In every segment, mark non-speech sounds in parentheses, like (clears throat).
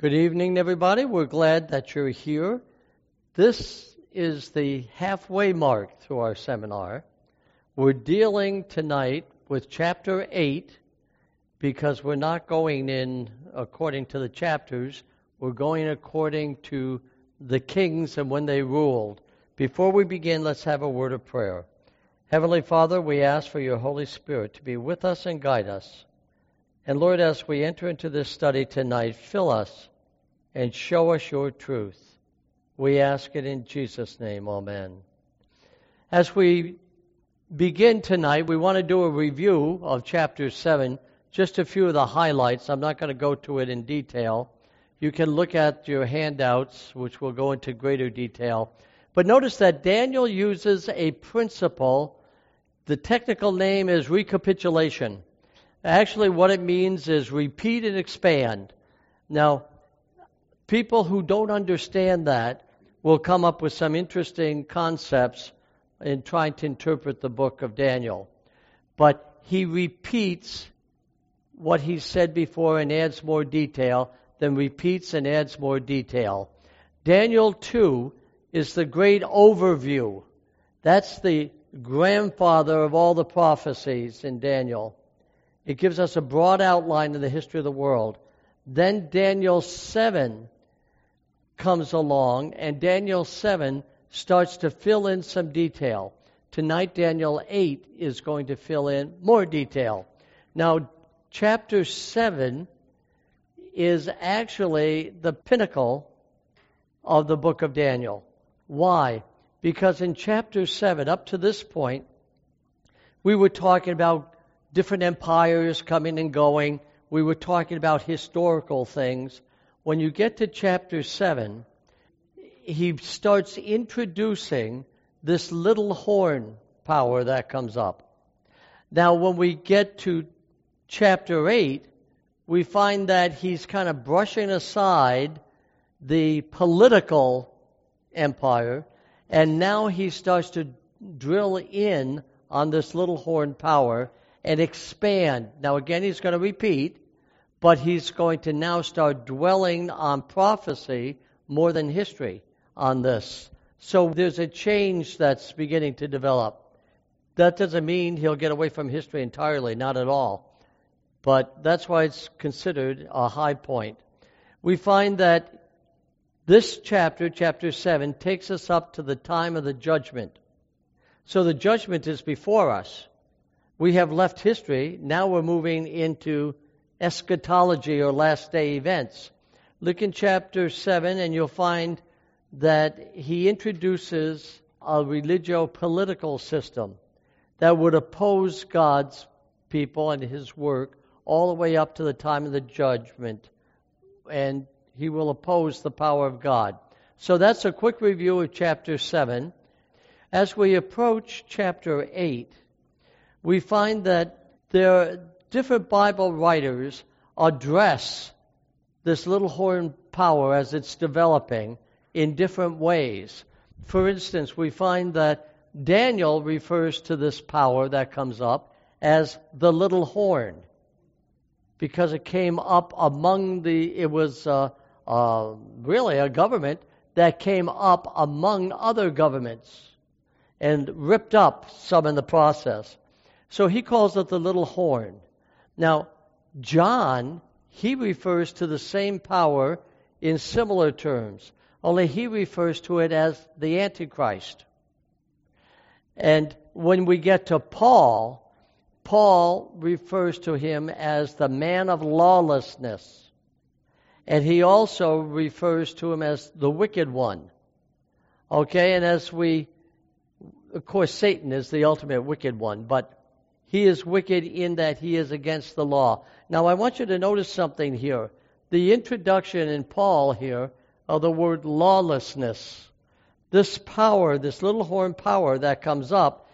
Good evening, everybody. We're glad that you're here. This is the halfway mark through our seminar. We're dealing tonight with chapter 8 because we're not going in according to the chapters, we're going according to the kings and when they ruled. Before we begin, let's have a word of prayer. Heavenly Father, we ask for your Holy Spirit to be with us and guide us. And Lord, as we enter into this study tonight, fill us and show us your truth. We ask it in Jesus' name. Amen. As we begin tonight, we want to do a review of chapter 7, just a few of the highlights. I'm not going to go to it in detail. You can look at your handouts, which will go into greater detail. But notice that Daniel uses a principle. The technical name is recapitulation. Actually, what it means is repeat and expand. Now, people who don't understand that will come up with some interesting concepts in trying to interpret the book of Daniel. But he repeats what he said before and adds more detail, then repeats and adds more detail. Daniel 2 is the great overview. That's the grandfather of all the prophecies in Daniel. It gives us a broad outline of the history of the world. Then Daniel 7 comes along, and Daniel 7 starts to fill in some detail. Tonight, Daniel 8 is going to fill in more detail. Now, chapter 7 is actually the pinnacle of the book of Daniel. Why? Because in chapter 7, up to this point, we were talking about different empires coming and going. We were talking about historical things. When you get to chapter 7, he starts introducing this little horn power that comes up. Now, when we get to chapter 8, we find that he's kind of brushing aside the political empire, and now he starts to drill in on this little horn power and expand. Now, again, he's going to repeat, but he's going to now start dwelling on prophecy more than history on this. So there's a change that's beginning to develop. That doesn't mean he'll get away from history entirely, not at all. But that's why it's considered a high point. We find that this chapter, chapter 7, takes us up to the time of the judgment. So the judgment is before us we have left history. Now we're moving into eschatology or last day events. Look in chapter 7 and you'll find that he introduces a religio political system that would oppose God's people and his work all the way up to the time of the judgment. And he will oppose the power of God. So that's a quick review of chapter 7. As we approach chapter 8, we find that there different Bible writers address this little horn power as it's developing in different ways. For instance, we find that Daniel refers to this power that comes up as the little horn because it came up among the, it was uh, uh, really a government that came up among other governments and ripped up some in the process. So he calls it the little horn. Now, John, he refers to the same power in similar terms, only he refers to it as the Antichrist. And when we get to Paul, Paul refers to him as the man of lawlessness. And he also refers to him as the wicked one. Okay, and as we, of course, Satan is the ultimate wicked one, but he is wicked in that he is against the law. Now, I want you to notice something here. The introduction in Paul here of the word lawlessness. This power, this little horn power that comes up,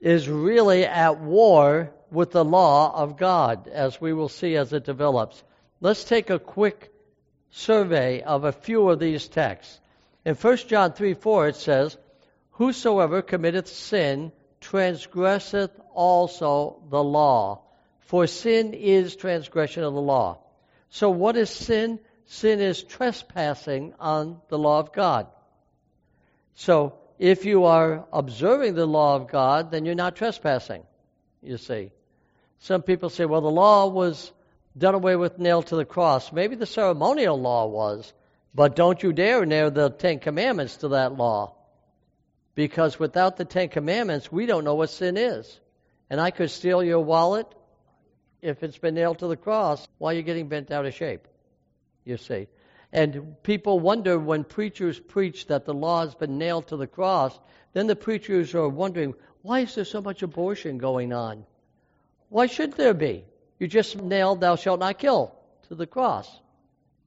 is really at war with the law of God, as we will see as it develops. Let's take a quick survey of a few of these texts. In 1 John 3 4, it says, Whosoever committeth sin transgresseth also the law. For sin is transgression of the law. So what is sin? sin is trespassing on the law of God. So, if you are observing the law of God, then you're not trespassing, you see. Some people say, well, the law was done away with, nailed to the cross. Maybe the ceremonial law was, but don't you dare nail the Ten Commandments to that law. Because without the Ten Commandments, we don't know what sin is. And I could steal your wallet if it's been nailed to the cross while you're getting bent out of shape. You see. And people wonder when preachers preach that the law has been nailed to the cross, then the preachers are wondering, why is there so much abortion going on? Why should there be? You just nailed thou shalt not kill to the cross,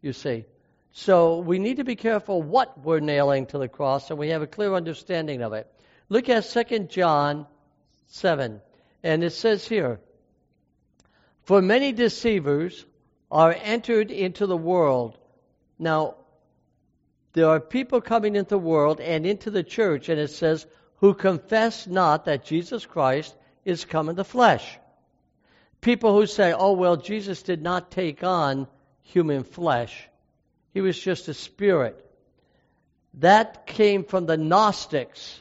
you see. So we need to be careful what we're nailing to the cross and we have a clear understanding of it. Look at 2 John 7. And it says here, For many deceivers are entered into the world. Now, there are people coming into the world and into the church, and it says, who confess not that Jesus Christ is come in the flesh. People who say, oh, well, Jesus did not take on human flesh, he was just a spirit. That came from the Gnostics.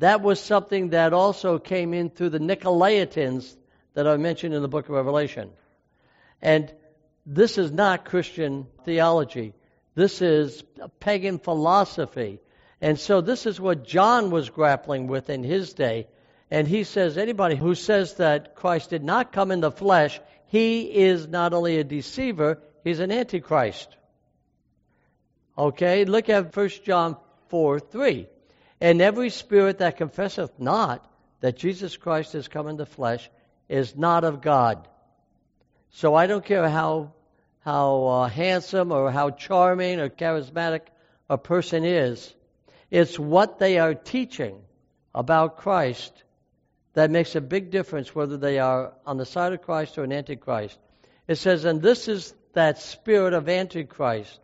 That was something that also came in through the Nicolaitans that are mentioned in the book of Revelation. And this is not Christian theology. This is pagan philosophy. And so this is what John was grappling with in his day. And he says anybody who says that Christ did not come in the flesh, he is not only a deceiver, he's an antichrist. Okay, look at 1 John 4 3. And every spirit that confesseth not that Jesus Christ is come in the flesh is not of God. So I don't care how how uh, handsome or how charming or charismatic a person is. It's what they are teaching about Christ that makes a big difference whether they are on the side of Christ or an antichrist. It says, And this is that spirit of antichrist,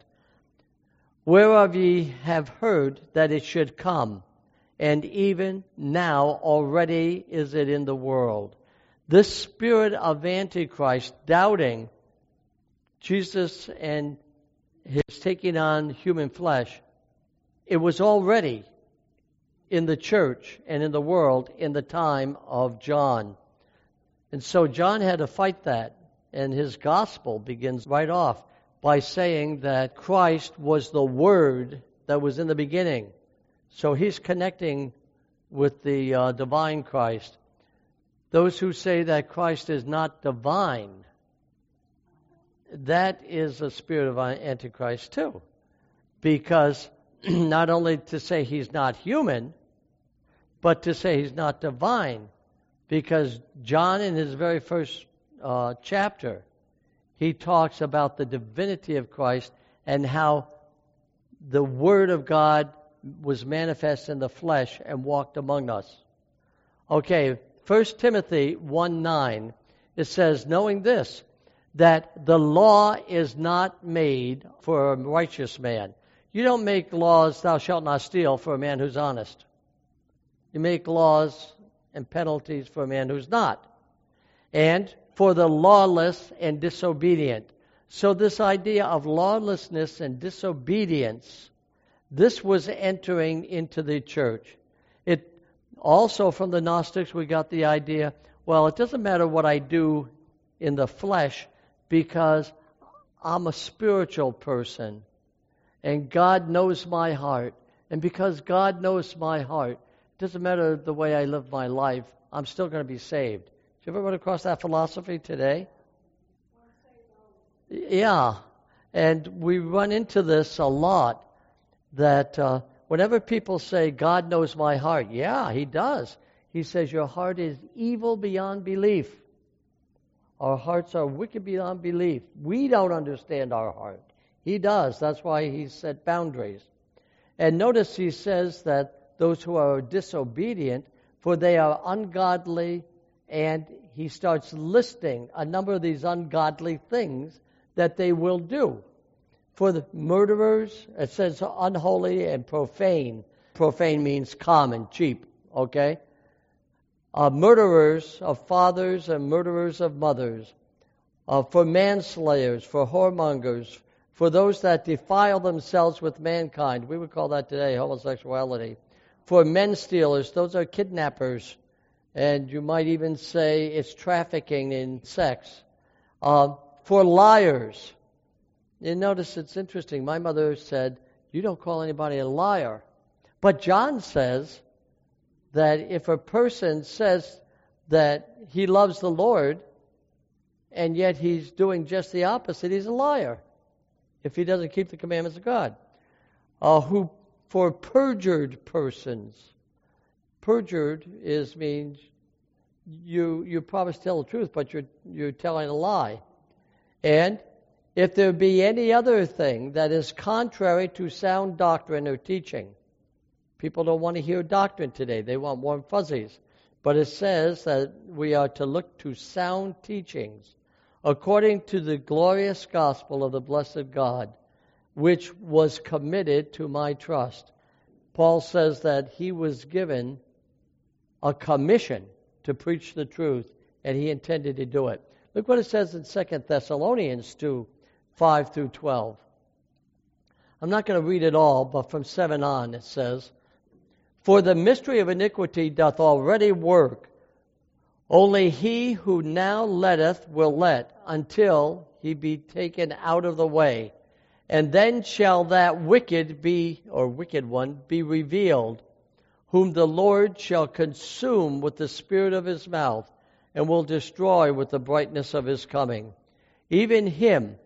whereof ye have heard that it should come, and even now already is it in the world. This spirit of antichrist, doubting Jesus and his taking on human flesh, it was already in the church and in the world in the time of John. And so John had to fight that. And his gospel begins right off by saying that Christ was the Word that was in the beginning. So he's connecting with the uh, divine Christ. Those who say that Christ is not divine that is a spirit of Antichrist too. Because (clears throat) not only to say he's not human, but to say he's not divine. Because John, in his very first uh, chapter, he talks about the divinity of Christ and how the Word of God was manifest in the flesh and walked among us. Okay, 1 Timothy 1 9, it says, Knowing this, that the law is not made for a righteous man. You don't make laws, thou shalt not steal, for a man who's honest. You make laws and penalties for a man who's not. And for the lawless and disobedient. So, this idea of lawlessness and disobedience, this was entering into the church. It also, from the Gnostics, we got the idea well, it doesn't matter what I do in the flesh, because I'm a spiritual person and God knows my heart. And because God knows my heart, it doesn't matter the way I live my life, I'm still going to be saved. You ever run across that philosophy today? Yeah. And we run into this a lot that uh, whenever people say, God knows my heart, yeah, He does. He says, Your heart is evil beyond belief. Our hearts are wicked beyond belief. We don't understand our heart. He does. That's why he set boundaries. And notice he says that those who are disobedient, for they are ungodly, and he starts listing a number of these ungodly things that they will do. For the murderers, it says unholy and profane. Profane means common, cheap, okay? uh, murderers of fathers and murderers of mothers, uh, for manslayers, for whoremongers, for those that defile themselves with mankind. We would call that today homosexuality. For men stealers, those are kidnappers. And you might even say it's trafficking in sex. Uh, for liars. You notice it's interesting. My mother said, You don't call anybody a liar. But John says that if a person says that he loves the Lord and yet he's doing just the opposite, he's a liar if he doesn't keep the commandments of God. Uh, who for perjured persons. Perjured is means you you promise to tell the truth, but you're you're telling a lie. And if there be any other thing that is contrary to sound doctrine or teaching, people don't want to hear doctrine today. They want warm fuzzies. But it says that we are to look to sound teachings according to the glorious gospel of the blessed God, which was committed to my trust. Paul says that he was given a commission to preach the truth, and he intended to do it. Look what it says in 2 Thessalonians 2 5 through 12. I'm not going to read it all, but from 7 on it says, For the mystery of iniquity doth already work. Only he who now letteth will let until he be taken out of the way. And then shall that wicked be, or wicked one, be revealed, whom the Lord shall consume with the spirit of his mouth, and will destroy with the brightness of his coming. Even him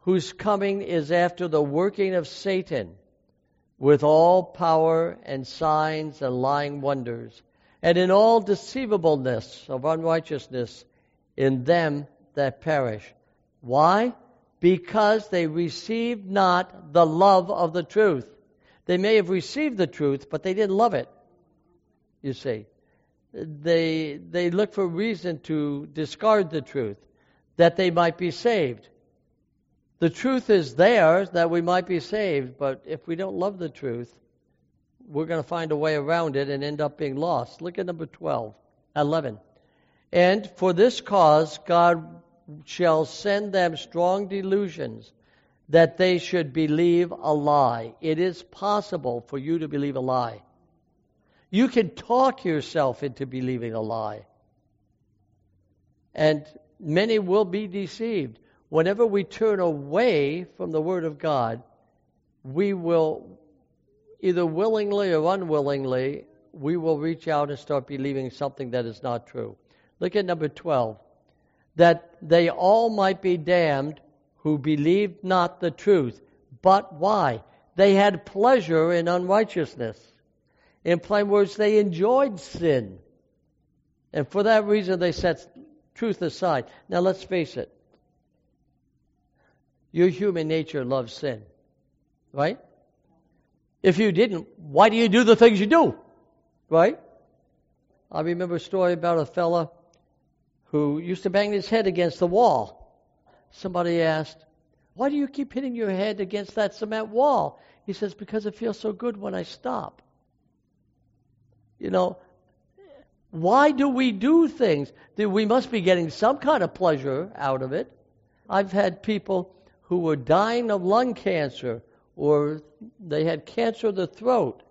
whose coming is after the working of Satan, with all power and signs and lying wonders and in all deceivableness of unrighteousness in them that perish. Why? Because they received not the love of the truth. They may have received the truth, but they didn't love it. You see, they they look for reason to discard the truth, that they might be saved. The truth is there that we might be saved, but if we don't love the truth, we're going to find a way around it and end up being lost. Look at number 12, 11. And for this cause, God shall send them strong delusions that they should believe a lie. It is possible for you to believe a lie. You can talk yourself into believing a lie. And many will be deceived. Whenever we turn away from the Word of God, we will either willingly or unwillingly, we will reach out and start believing something that is not true. Look at number 12. That they all might be damned who believed not the truth. But why? They had pleasure in unrighteousness. In plain words, they enjoyed sin. And for that reason, they set truth aside. Now, let's face it. Your human nature loves sin. Right? If you didn't, why do you do the things you do? Right? I remember a story about a fella who used to bang his head against the wall. Somebody asked, Why do you keep hitting your head against that cement wall? He says, Because it feels so good when I stop. You know, why do we do things? We must be getting some kind of pleasure out of it. I've had people who were dying of lung cancer or they had cancer of the throat,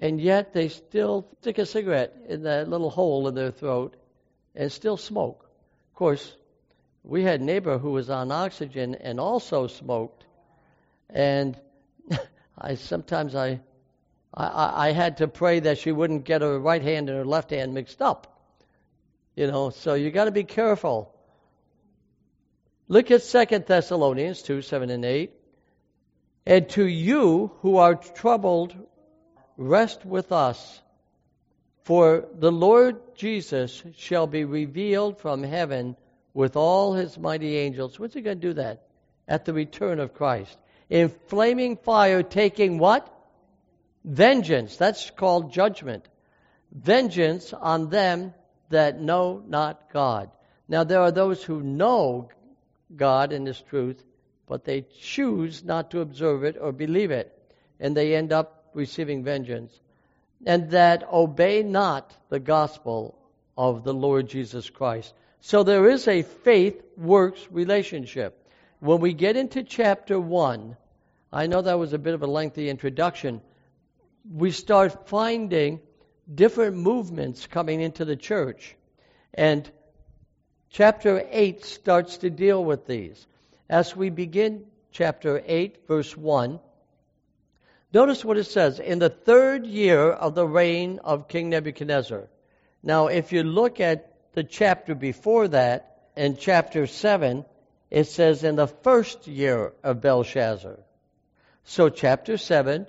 and yet they still stick a cigarette in that little hole in their throat and still smoke. Of course, we had a neighbor who was on oxygen and also smoked, and (laughs) I sometimes I, I I had to pray that she wouldn't get her right hand and her left hand mixed up. You know, so you got to be careful. Look at Second Thessalonians two seven and eight. And to you who are troubled, rest with us. For the Lord Jesus shall be revealed from heaven with all his mighty angels. What's he going to do that? At the return of Christ. In flaming fire, taking what? Vengeance. That's called judgment. Vengeance on them that know not God. Now, there are those who know God and His truth, but they choose not to observe it or believe it, and they end up receiving vengeance. And that obey not the gospel of the Lord Jesus Christ. So there is a faith works relationship. when we get into chapter 1, I know that was a bit of a lengthy introduction, we start finding different movements coming into the church. And chapter 8 starts to deal with these. As we begin chapter 8, verse 1, notice what it says In the third year of the reign of King Nebuchadnezzar. Now, if you look at the chapter before that, in chapter 7, it says, In the first year of Belshazzar. So, chapter 7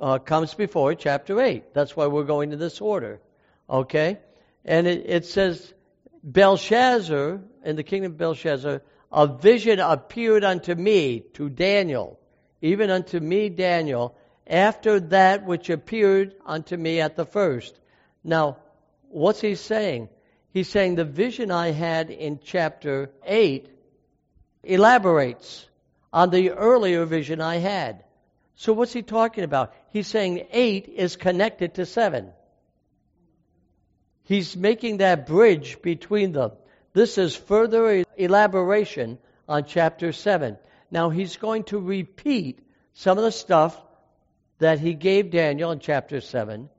uh, comes before chapter 8. That's why we're going to this order. Okay? And it, it says, Belshazzar, in the kingdom of Belshazzar, a vision appeared unto me, to Daniel, even unto me, Daniel, after that which appeared unto me at the first. Now, what's he saying? He's saying the vision I had in chapter 8 elaborates on the earlier vision I had. So what's he talking about? He's saying 8 is connected to 7. He's making that bridge between them. This is further elaboration on chapter 7. Now he's going to repeat some of the stuff that he gave Daniel in chapter 7,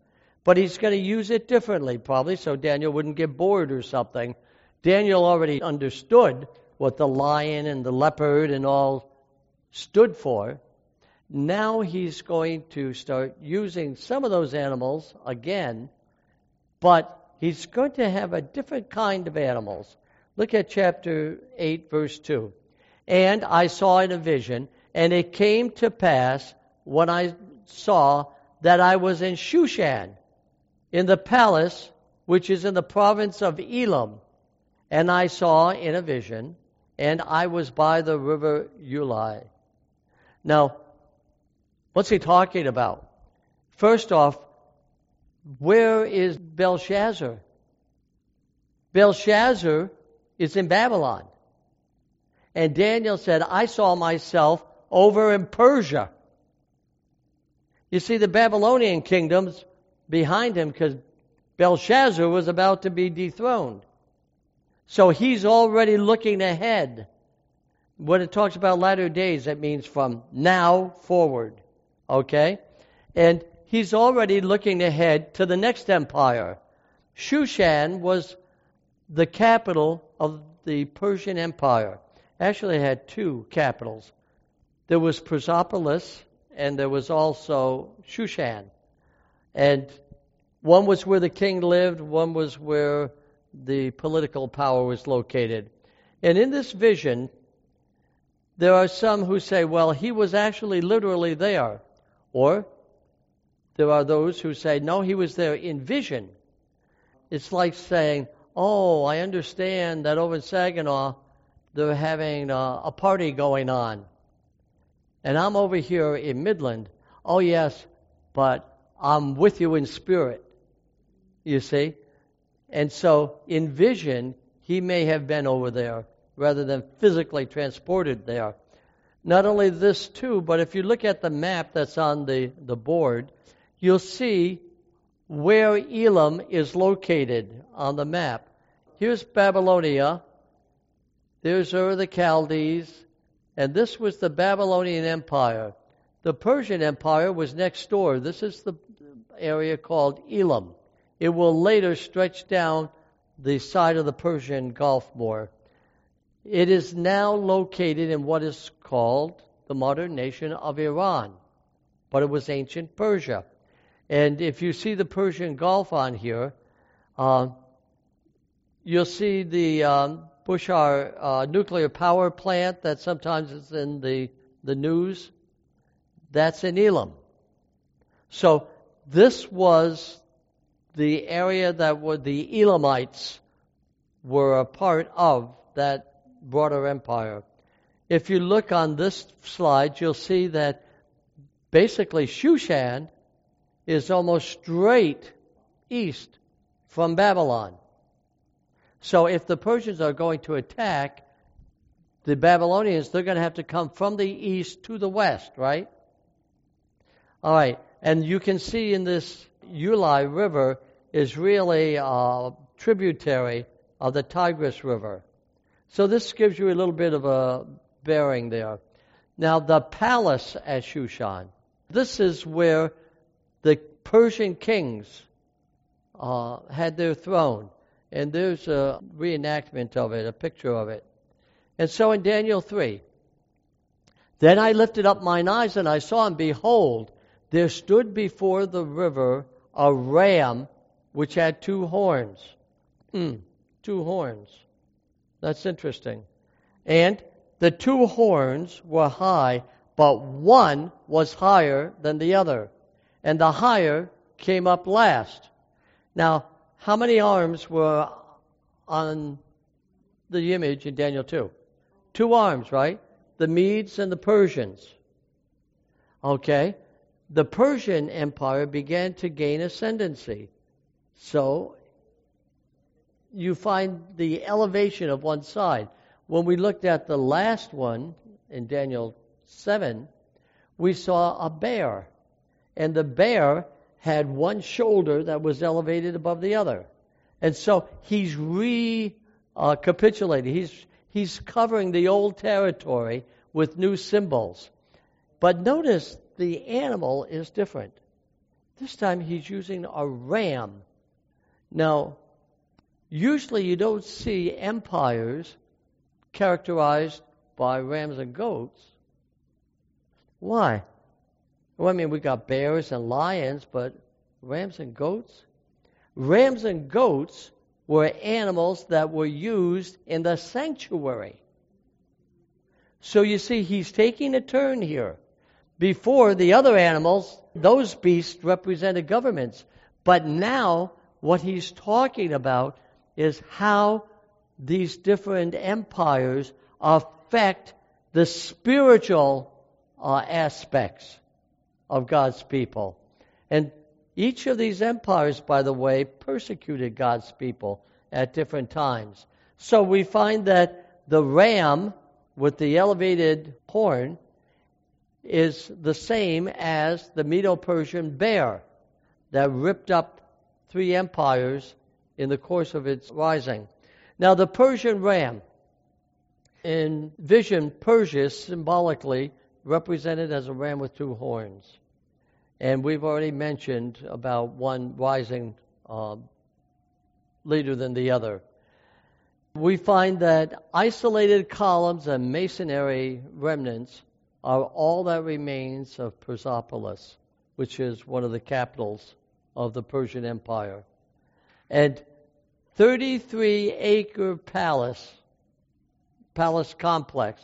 but he's going to use it differently, probably, so Daniel wouldn't get bored or something. Daniel already understood what the lion and the leopard and all stood for. Now he's going to start using some of those animals again, but he's going to have a different kind of animals. Look at chapter 8, verse 2. And I saw in a vision, and it came to pass when I saw that I was in Shushan, in the palace which is in the province of Elam. And I saw in a vision, and I was by the river Ulai. Now, What's he talking about? First off, where is Belshazzar? Belshazzar is in Babylon. And Daniel said, I saw myself over in Persia. You see, the Babylonian kingdom's behind him because Belshazzar was about to be dethroned. So he's already looking ahead. When it talks about latter days, that means from now forward. Okay? And he's already looking ahead to the next empire. Shushan was the capital of the Persian Empire. Actually, it had two capitals. There was Persepolis, and there was also Shushan. And one was where the king lived, one was where the political power was located. And in this vision, there are some who say, well, he was actually literally there. Or there are those who say, no, he was there in vision. It's like saying, oh, I understand that over in Saginaw they're having a, a party going on. And I'm over here in Midland. Oh, yes, but I'm with you in spirit. You see? And so in vision, he may have been over there rather than physically transported there. Not only this, too, but if you look at the map that's on the, the board, you'll see where Elam is located on the map. Here's Babylonia. There's Ur the Chaldees. And this was the Babylonian Empire. The Persian Empire was next door. This is the area called Elam. It will later stretch down the side of the Persian Gulf more. It is now located in what is called the modern nation of Iran, but it was ancient Persia. And if you see the Persian Gulf on here, uh, you'll see the um, Bushehr uh, nuclear power plant that sometimes is in the, the news. That's in Elam. So this was the area that were the Elamites were a part of that broader empire. If you look on this slide, you'll see that basically Shushan is almost straight east from Babylon. So if the Persians are going to attack the Babylonians, they're going to have to come from the east to the west, right? All right. And you can see in this Ulai River is really a tributary of the Tigris River. So this gives you a little bit of a bearing there. Now, the palace at Shushan, this is where the Persian kings uh, had their throne. And there's a reenactment of it, a picture of it. And so in Daniel 3, then I lifted up mine eyes and I saw, and behold, there stood before the river a ram which had two horns. Hmm, two horns. That's interesting. And the two horns were high, but one was higher than the other. And the higher came up last. Now, how many arms were on the image in Daniel 2? Two arms, right? The Medes and the Persians. Okay? The Persian Empire began to gain ascendancy. So, you find the elevation of one side. When we looked at the last one in Daniel 7, we saw a bear. And the bear had one shoulder that was elevated above the other. And so he's recapitulating. Uh, he's, he's covering the old territory with new symbols. But notice the animal is different. This time he's using a ram. Now, usually you don't see empires characterized by rams and goats. Why? Well, I mean, we got bears and lions, but rams and goats? Rams and goats were animals that were used in the sanctuary. So you see, he's taking a turn here. Before, the other animals, those beasts represented governments. But now, what he's talking about is how these different empires affect the spiritual uh, aspects of God's people. And each of these empires, by the way, persecuted God's people at different times. So we find that the ram with the elevated horn is the same as the Medo Persian bear that ripped up three empires in the course of its rising. Now, the Persian ram, in vision, Persia symbolically represented as a ram with two horns. And we've already mentioned about one rising uh, later than the other. We find that isolated columns and masonry remnants are all that remains of Persepolis, which is one of the capitals of the Persian Empire. And 33 acre palace, palace complex,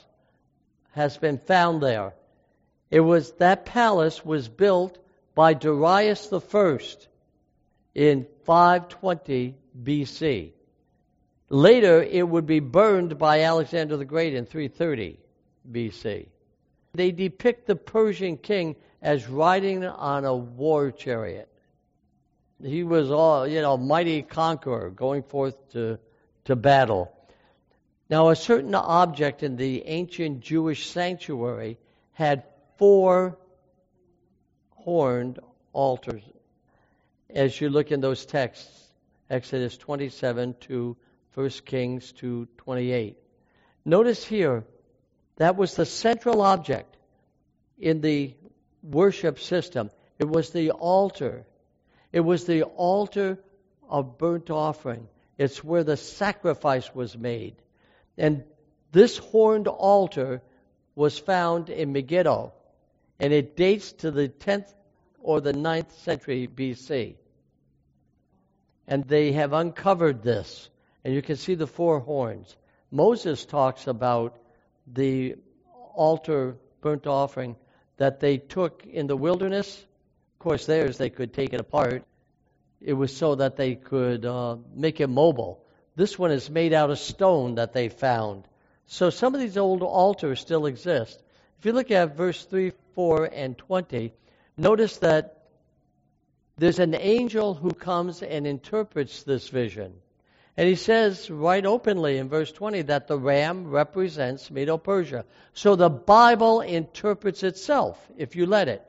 has been found there. It was that palace was built by Darius I in 520 BC. Later, it would be burned by Alexander the Great in 330 BC. They depict the Persian king as riding on a war chariot. He was all, you know, mighty conqueror going forth to, to battle. Now, a certain object in the ancient Jewish sanctuary had four horned altars. As you look in those texts, Exodus 27 to 1 Kings 2:28. Notice here that was the central object in the worship system. It was the altar. It was the altar of burnt offering. It's where the sacrifice was made. And this horned altar was found in Megiddo, and it dates to the 10th or the 9th century BC. And they have uncovered this, and you can see the four horns. Moses talks about the altar burnt offering that they took in the wilderness. Course, theirs they could take it apart. It was so that they could uh, make it mobile. This one is made out of stone that they found. So some of these old altars still exist. If you look at verse 3, 4, and 20, notice that there's an angel who comes and interprets this vision. And he says right openly in verse 20 that the ram represents Medo Persia. So the Bible interprets itself if you let it.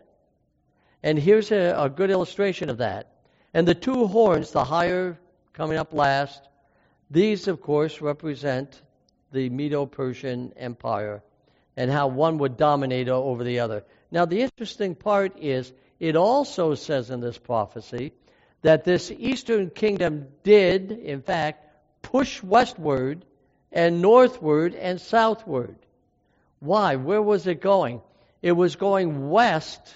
And here's a, a good illustration of that. And the two horns, the higher coming up last, these, of course, represent the Medo Persian Empire and how one would dominate over the other. Now, the interesting part is it also says in this prophecy that this eastern kingdom did, in fact, push westward and northward and southward. Why? Where was it going? It was going west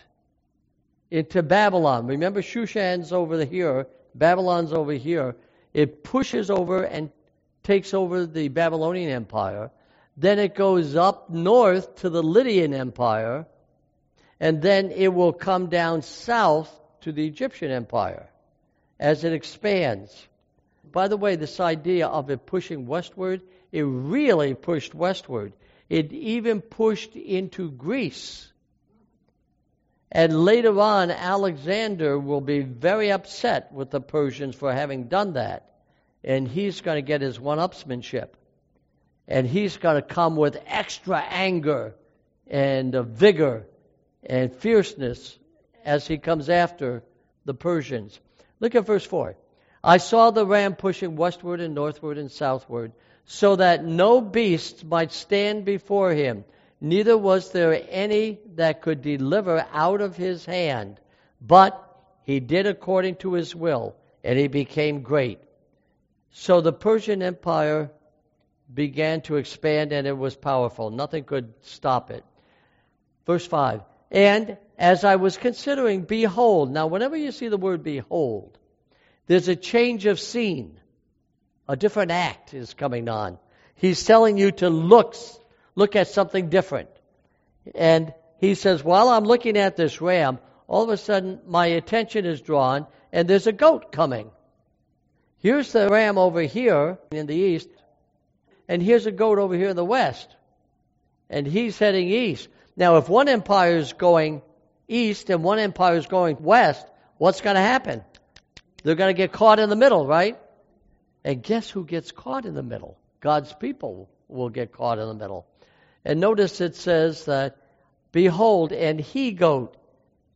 into Babylon. Remember, Shushan's over here, Babylon's over here. It pushes over and takes over the Babylonian Empire. Then it goes up north to the Lydian Empire. And then it will come down south to the Egyptian Empire as it expands. By the way, this idea of it pushing westward, it really pushed westward. It even pushed into Greece. And later on, Alexander will be very upset with the Persians for having done that. And he's going to get his one upsmanship. And he's going to come with extra anger and uh, vigor and fierceness as he comes after the Persians. Look at verse 4. I saw the ram pushing westward and northward and southward, so that no beast might stand before him, neither was there any that could deliver out of his hand. But he did according to his will, and he became great. So the Persian Empire began to expand, and it was powerful. Nothing could stop it. Verse 5 And as I was considering, behold, now whenever you see the word behold, there's a change of scene. A different act is coming on. He's telling you to look, look at something different. And he says, while I'm looking at this ram, all of a sudden my attention is drawn and there's a goat coming. Here's the ram over here in the east, and here's a goat over here in the west. And he's heading east. Now, if one empire is going east and one empire is going west, what's going to happen? They're going to get caught in the middle, right? And guess who gets caught in the middle? God's people will get caught in the middle. And notice it says that, Behold, an he goat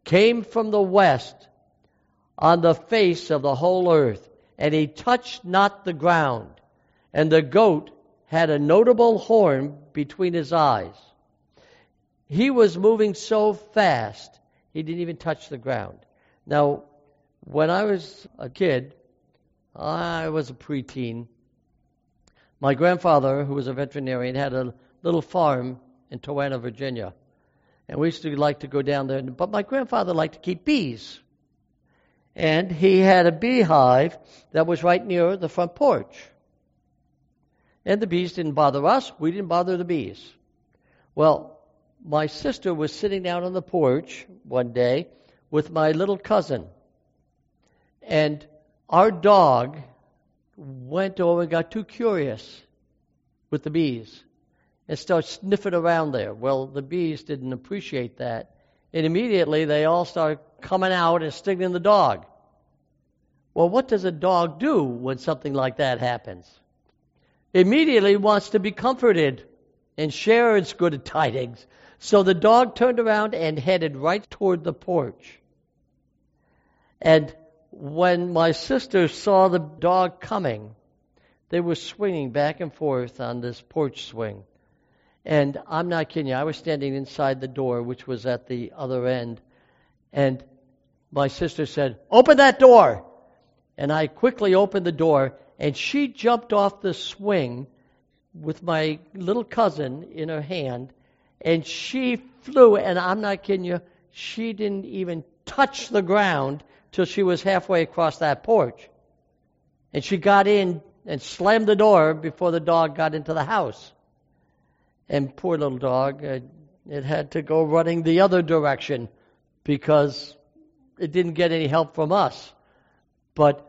came from the west on the face of the whole earth, and he touched not the ground. And the goat had a notable horn between his eyes. He was moving so fast, he didn't even touch the ground. Now, when I was a kid, I was a preteen. My grandfather, who was a veterinarian, had a little farm in Toano, Virginia. And we used to like to go down there. But my grandfather liked to keep bees. And he had a beehive that was right near the front porch. And the bees didn't bother us. We didn't bother the bees. Well, my sister was sitting down on the porch one day with my little cousin. And our dog went over and got too curious with the bees and start sniffing around there. Well, the bees didn't appreciate that. And immediately they all started coming out and stinging the dog. Well, what does a dog do when something like that happens? Immediately wants to be comforted and share its good tidings. So the dog turned around and headed right toward the porch. And when my sisters saw the dog coming, they were swinging back and forth on this porch swing. And I'm not kidding you, I was standing inside the door, which was at the other end. And my sister said, Open that door! And I quickly opened the door, and she jumped off the swing with my little cousin in her hand and she flew, and I'm not kidding you, she didn't even touch the ground till she was halfway across that porch. And she got in and slammed the door before the dog got into the house. And poor little dog, uh, it had to go running the other direction because it didn't get any help from us. But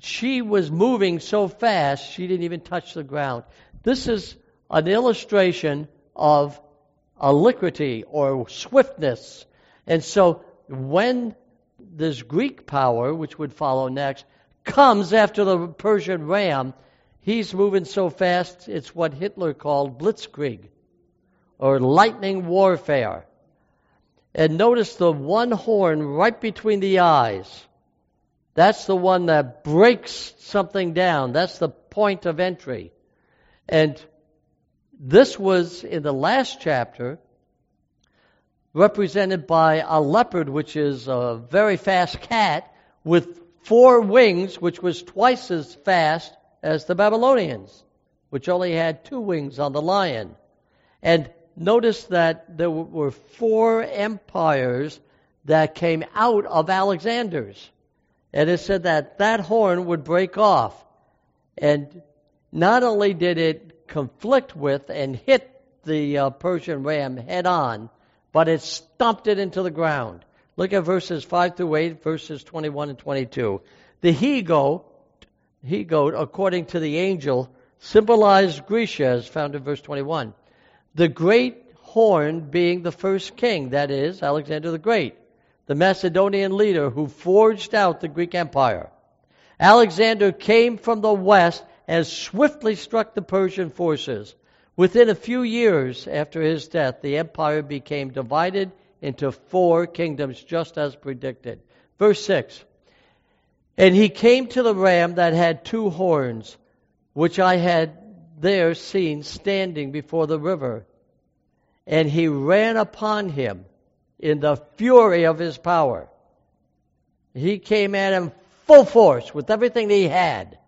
she was moving so fast, she didn't even touch the ground. This is an illustration of alacrity or swiftness. And so when this Greek power, which would follow next, comes after the Persian ram, he's moving so fast, it's what Hitler called blitzkrieg, or lightning warfare. And notice the one horn right between the eyes. That's the one that breaks something down. That's the point of entry. And this was in the last chapter represented by a leopard, which is a very fast cat with four wings, which was twice as fast as the Babylonians, which only had two wings on the lion. And notice that there were four empires that came out of Alexander's. And it said that that horn would break off. And not only did it conflict with and hit the uh, Persian ram head on, but it stomped it into the ground. Look at verses 5 through 8, verses 21 and 22. The he goat, he goat, according to the angel, symbolized Grecia, as found in verse 21. The great horn being the first king, that is, Alexander the Great, the Macedonian leader who forged out the Greek Empire. Alexander came from the west and swiftly struck the Persian forces. Within a few years after his death, the empire became divided into four kingdoms, just as predicted. Verse 6 And he came to the ram that had two horns, which I had there seen standing before the river. And he ran upon him in the fury of his power. He came at him full force with everything he had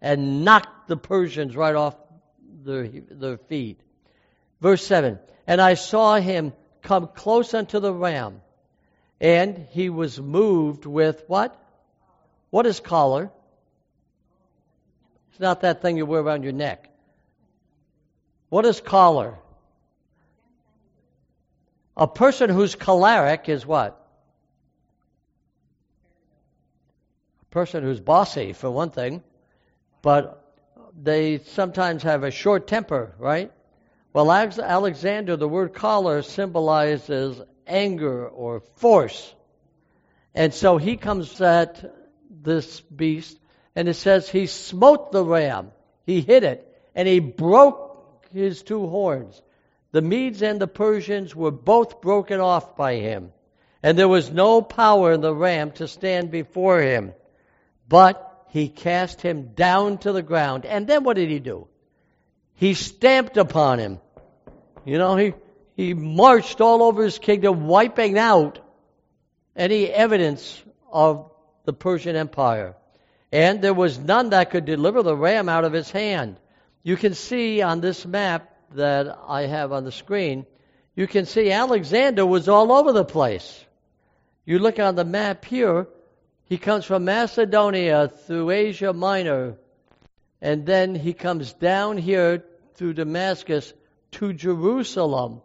and knocked the Persians right off their, their feet. Verse 7 And I saw him come close unto the ram, and he was moved with what? What is choler? It's not that thing you wear around your neck. What is choler? A person who's choleric is what? A person who's bossy, for one thing, but they sometimes have a short temper, right? Well, Alexander, the word choler symbolizes anger or force. And so he comes at this beast, and it says he smote the ram. He hit it, and he broke his two horns. The Medes and the Persians were both broken off by him, and there was no power in the ram to stand before him. But he cast him down to the ground. And then what did he do? He stamped upon him. You know, he, he marched all over his kingdom, wiping out any evidence of the Persian Empire. And there was none that could deliver the ram out of his hand. You can see on this map that I have on the screen, you can see Alexander was all over the place. You look on the map here, he comes from Macedonia through Asia Minor, and then he comes down here through Damascus to Jerusalem,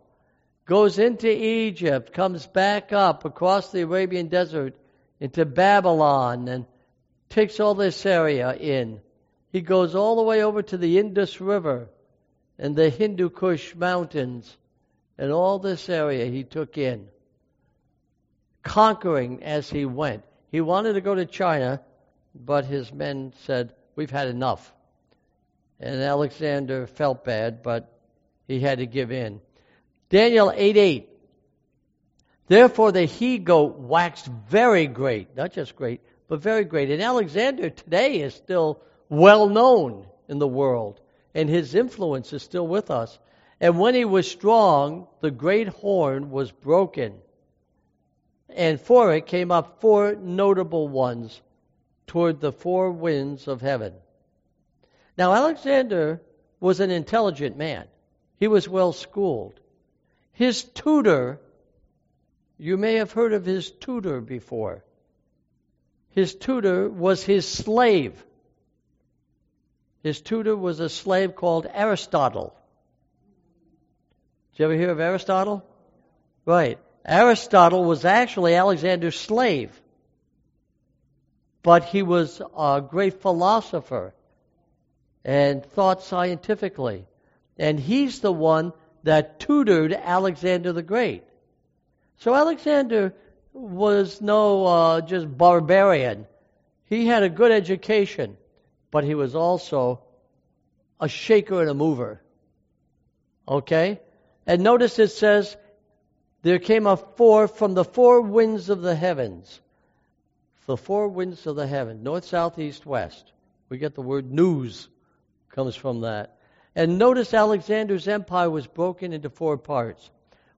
goes into Egypt, comes back up across the Arabian desert into Babylon, and takes all this area in. He goes all the way over to the Indus River and the Hindu Kush Mountains, and all this area he took in, conquering as he went. He wanted to go to China, but his men said, We've had enough. And Alexander felt bad, but he had to give in. Daniel 8 8. Therefore the he goat waxed very great, not just great, but very great. And Alexander today is still well known in the world, and his influence is still with us. And when he was strong, the great horn was broken and for it came up four notable ones toward the four winds of heaven. Now, Alexander was an intelligent man, he was well schooled. His tutor, you may have heard of his tutor before. His tutor was his slave. His tutor was a slave called Aristotle. Did you ever hear of Aristotle? Right. Aristotle was actually Alexander's slave, but he was a great philosopher and thought scientifically. And he's the one that tutored Alexander the Great. So Alexander was no uh, just barbarian. He had a good education, but he was also a shaker and a mover. Okay? And notice it says there came a four from the four winds of the heavens. The four winds of the heaven, north, south, east, west. We get the word news comes from that. And notice Alexander's empire was broken into four parts.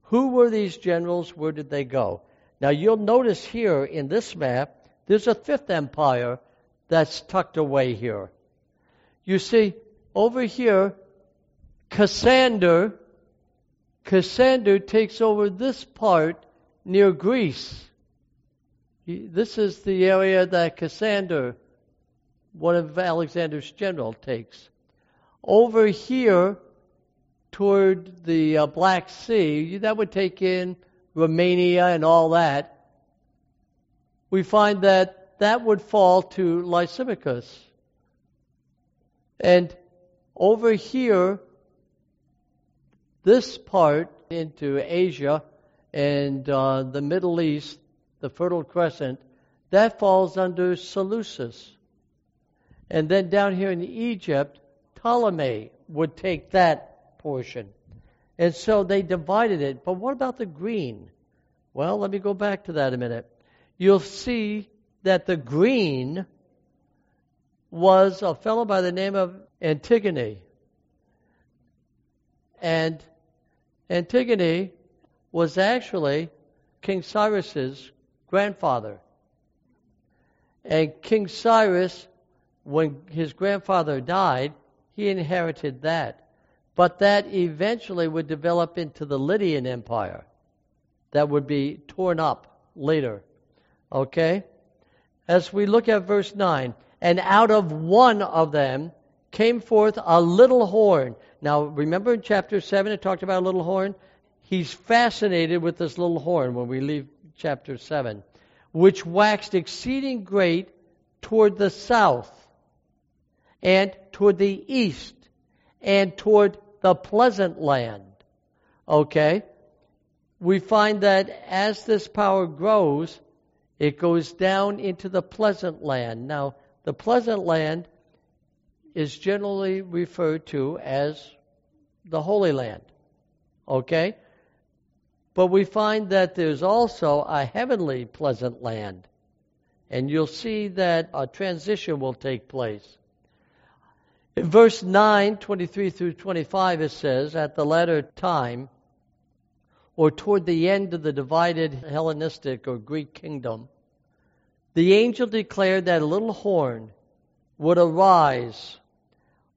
Who were these generals? Where did they go? Now you'll notice here in this map, there's a fifth empire that's tucked away here. You see, over here, Cassander, Cassander takes over this part near Greece. This is the area that Cassander, one of Alexander's generals, takes. Over here, toward the uh, Black Sea, that would take in Romania and all that. We find that that would fall to Lysimachus. And over here, this part into Asia and uh, the Middle East, the Fertile Crescent, that falls under Seleucus. And then down here in Egypt, Ptolemy would take that portion. And so they divided it. But what about the green? Well, let me go back to that a minute. You'll see that the green was a fellow by the name of Antigone. And Antigone was actually King Cyrus's grandfather. And King Cyrus, when his grandfather died, he inherited that. But that eventually would develop into the Lydian Empire that would be torn up later. Okay? As we look at verse 9, and out of one of them came forth a little horn. Now, remember in chapter 7 it talked about a little horn? He's fascinated with this little horn when we leave chapter 7, which waxed exceeding great toward the south and toward the east and toward the pleasant land. Okay? We find that as this power grows, it goes down into the pleasant land. Now, the pleasant land is generally referred to as the Holy Land. Okay? But we find that there's also a heavenly pleasant land. And you'll see that a transition will take place. In verse 9, 23 through 25, it says, At the latter time, or toward the end of the divided Hellenistic or Greek kingdom, the angel declared that a little horn would arise.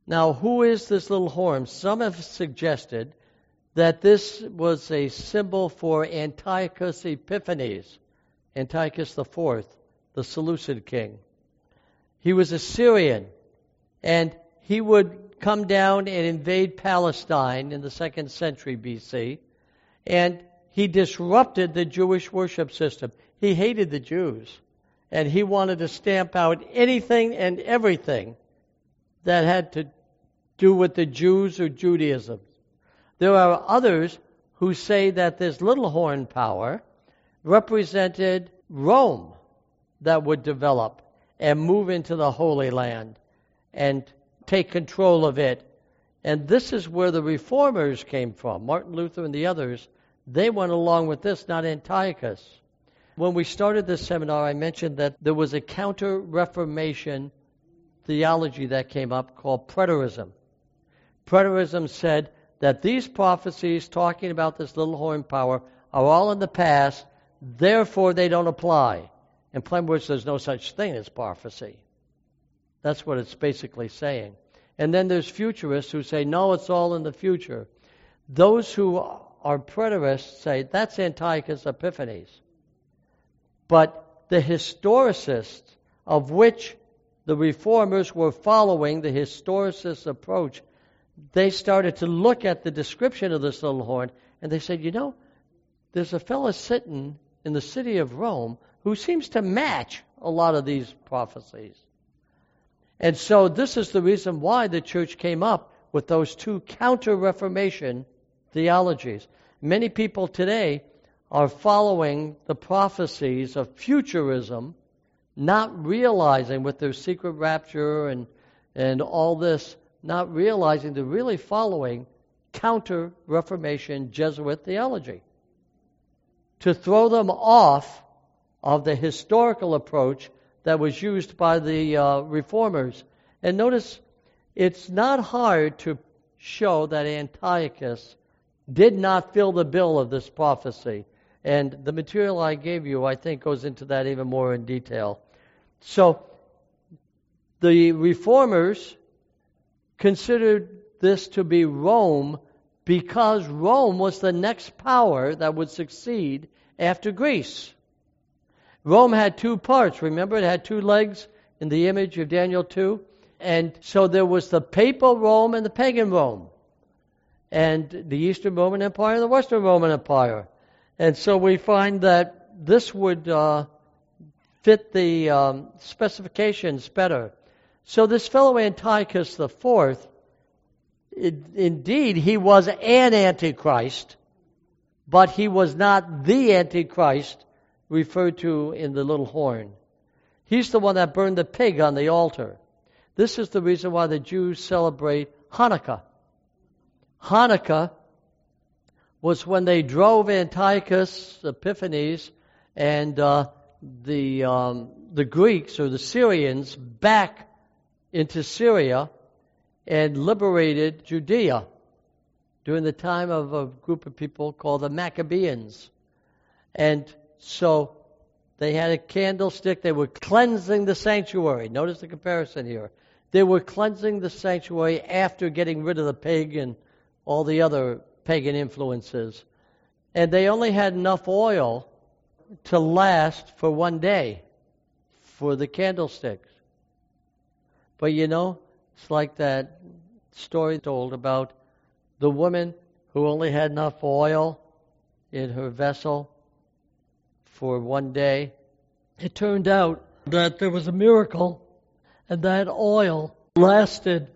Now, who is this little horn? Some have suggested that this was a symbol for Antiochus Epiphanes, Antiochus IV, the Seleucid king. He was a Syrian, and he would come down and invade Palestine in the second century BC, and he disrupted the Jewish worship system. He hated the Jews, and he wanted to stamp out anything and everything that had to do with the Jews or Judaism. There are others who say that this little horn power represented Rome that would develop and move into the Holy Land and take control of it. And this is where the reformers came from. Martin Luther and the others, they went along with this, not Antiochus. When we started this seminar, I mentioned that there was a counter Reformation theology that came up called preterism. Preterism said that these prophecies talking about this little horn power are all in the past, therefore they don't apply. In plain words, there's no such thing as prophecy. That's what it's basically saying. And then there's futurists who say, no, it's all in the future. Those who are preterists say that's Antiochus Epiphanes. But the historicists, of which the reformers were following the historicist approach, they started to look at the description of this little horn and they said, you know, there's a fellow sitting in the city of Rome who seems to match a lot of these prophecies. And so this is the reason why the church came up with those two counter Reformation theologies. Many people today are following the prophecies of futurism, not realizing with their secret rapture and, and all this, not realizing they're really following counter Reformation Jesuit theology. To throw them off of the historical approach that was used by the uh, reformers. And notice, it's not hard to show that Antiochus did not fill the bill of this prophecy. And the material I gave you, I think, goes into that even more in detail. So, the reformers considered this to be Rome because Rome was the next power that would succeed after Greece. Rome had two parts. Remember, it had two legs in the image of Daniel 2. And so there was the papal Rome and the pagan Rome, and the Eastern Roman Empire and the Western Roman Empire. And so we find that this would uh, fit the um, specifications better. So this fellow Antiochus IV, it, indeed, he was an antichrist, but he was not the antichrist referred to in the little horn. He's the one that burned the pig on the altar. This is the reason why the Jews celebrate Hanukkah. Hanukkah was when they drove Antiochus Epiphanes and uh, the um, the Greeks or the Syrians back into Syria and liberated Judea during the time of a group of people called the Maccabees. And so they had a candlestick. They were cleansing the sanctuary. Notice the comparison here. They were cleansing the sanctuary after getting rid of the pig and all the other pagan influences. And they only had enough oil to last for one day for the candlesticks. But you know, it's like that story told about the woman who only had enough oil in her vessel for one day. It turned out that there was a miracle, and that oil lasted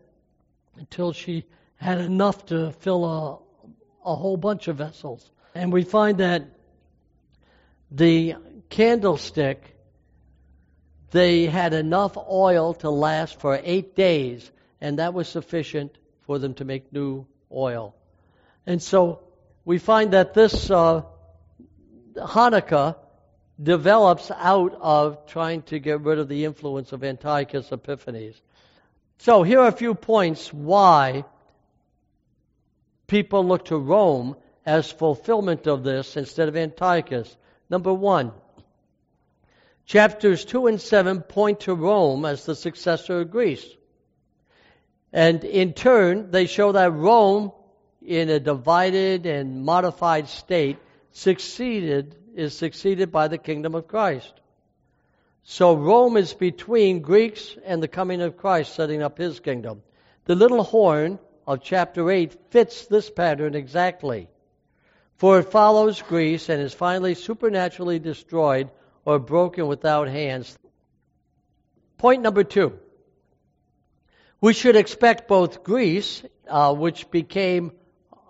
until she had enough to fill a, a whole bunch of vessels. And we find that the candlestick, they had enough oil to last for eight days, and that was sufficient for them to make new oil. And so we find that this uh, Hanukkah develops out of trying to get rid of the influence of Antiochus Epiphanes. So here are a few points why people look to Rome as fulfillment of this instead of Antiochus. Number one, chapters 2 and 7 point to Rome as the successor of Greece. And in turn, they show that Rome, in a divided and modified state, succeeded is succeeded by the kingdom of Christ. So Rome is between Greeks and the coming of Christ, setting up his kingdom. The little horn of chapter 8 fits this pattern exactly. For it follows Greece and is finally supernaturally destroyed or broken without hands. Point number two. We should expect both Greece, uh, which became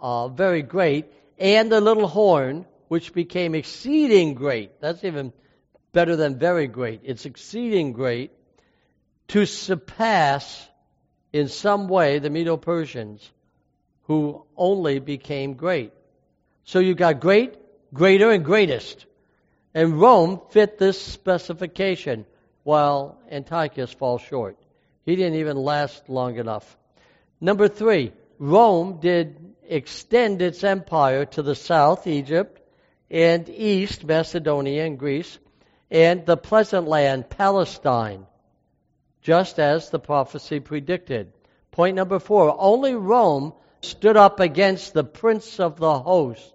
uh, very great, and the little horn, which became exceeding great. That's even better than very great. It's exceeding great to surpass in some way the Medo Persians who only became great. So you got great, greater, and greatest. And Rome fit this specification while Antiochus falls short. He didn't even last long enough. Number three, Rome did extend its empire to the south, Egypt, and east, Macedonia and Greece, and the pleasant land, Palestine, just as the prophecy predicted. Point number four only Rome stood up against the prince of the host,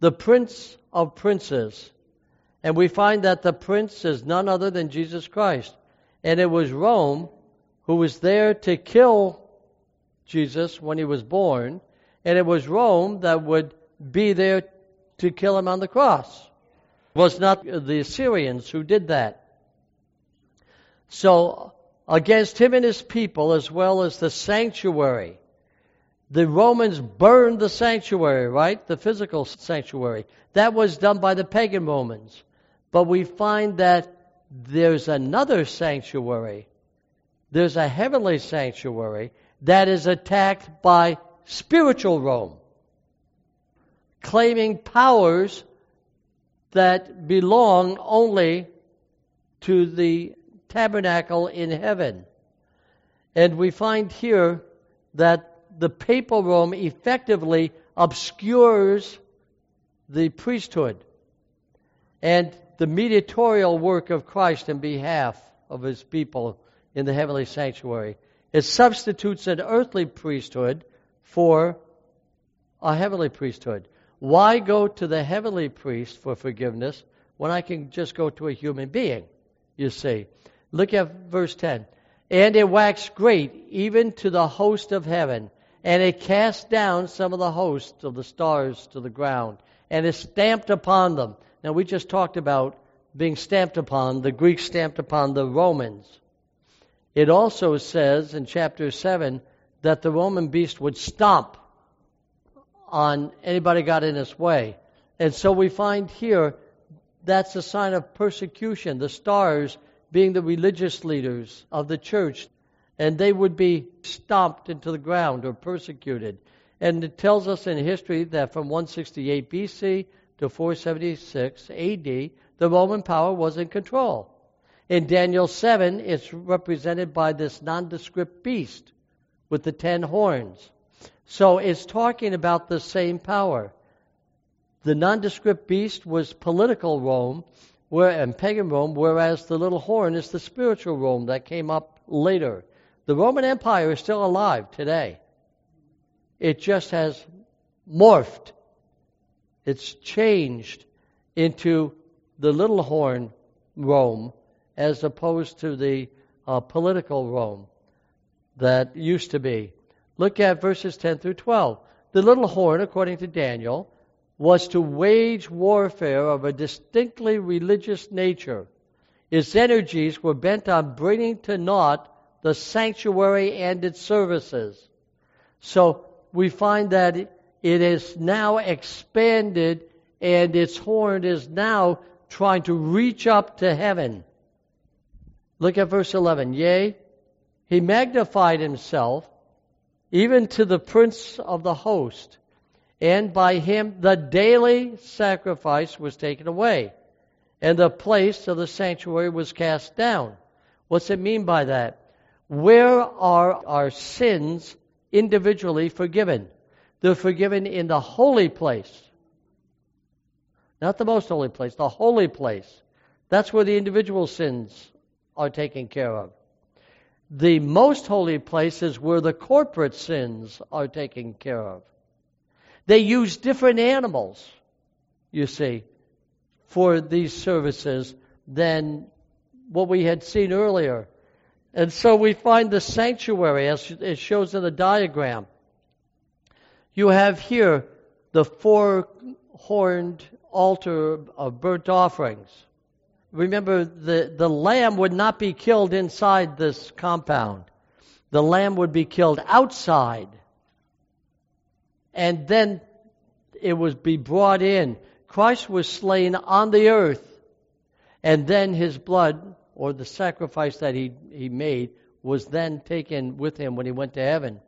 the prince of princes. And we find that the prince is none other than Jesus Christ. And it was Rome who was there to kill Jesus when he was born, and it was Rome that would be there to kill him on the cross. It was not the Assyrians who did that. So, against him and his people, as well as the sanctuary, the Romans burned the sanctuary, right? The physical sanctuary. That was done by the pagan Romans. But we find that there's another sanctuary. There's a heavenly sanctuary that is attacked by spiritual Rome claiming powers that belong only to the tabernacle in heaven. And we find here that the papal Rome effectively obscures the priesthood and the mediatorial work of Christ in behalf of his people in the heavenly sanctuary. It substitutes an earthly priesthood for a heavenly priesthood. Why go to the heavenly priest for forgiveness when I can just go to a human being? You see. Look at verse 10. And it waxed great, even to the host of heaven, and it cast down some of the hosts of the stars to the ground, and it stamped upon them. Now, we just talked about being stamped upon, the Greeks stamped upon the Romans. It also says in chapter 7 that the Roman beast would stomp on anybody got in his way. And so we find here that's a sign of persecution. The stars being the religious leaders of the church, and they would be stomped into the ground or persecuted. And it tells us in history that from 168 BC to 476 AD, the Roman power was in control. In Daniel 7, it's represented by this nondescript beast with the ten horns. So it's talking about the same power. The nondescript beast was political Rome, where, and pagan Rome, whereas the little horn is the spiritual Rome that came up later. The Roman Empire is still alive today. It just has morphed. It's changed into the little horn Rome as opposed to the uh, political Rome that used to be. Look at verses 10 through 12. The little horn, according to Daniel, was to wage warfare of a distinctly religious nature. Its energies were bent on bringing to naught the sanctuary and its services. So we find that it is now expanded and its horn is now trying to reach up to heaven. Look at verse 11. Yea, he magnified himself even to the prince of the host and by him the daily sacrifice was taken away, and the place of the sanctuary was cast down. What's it mean by that? Where are our sins individually forgiven? They're forgiven in the holy place. Not the most holy place, the holy place. That's where the individual sins are taken care of. The most holy place is where the corporate sins are taken care of. They use different animals, you see, for these services than what we had seen earlier. And so we find the sanctuary, as it shows in the diagram. You have here the four horned altar of burnt offerings. Remember, the, the lamb would not be killed inside this compound, the lamb would be killed outside and then it would be brought in. Christ was slain on the earth, and then his blood, or the sacrifice that he, he made, was then taken with him when he went to heaven.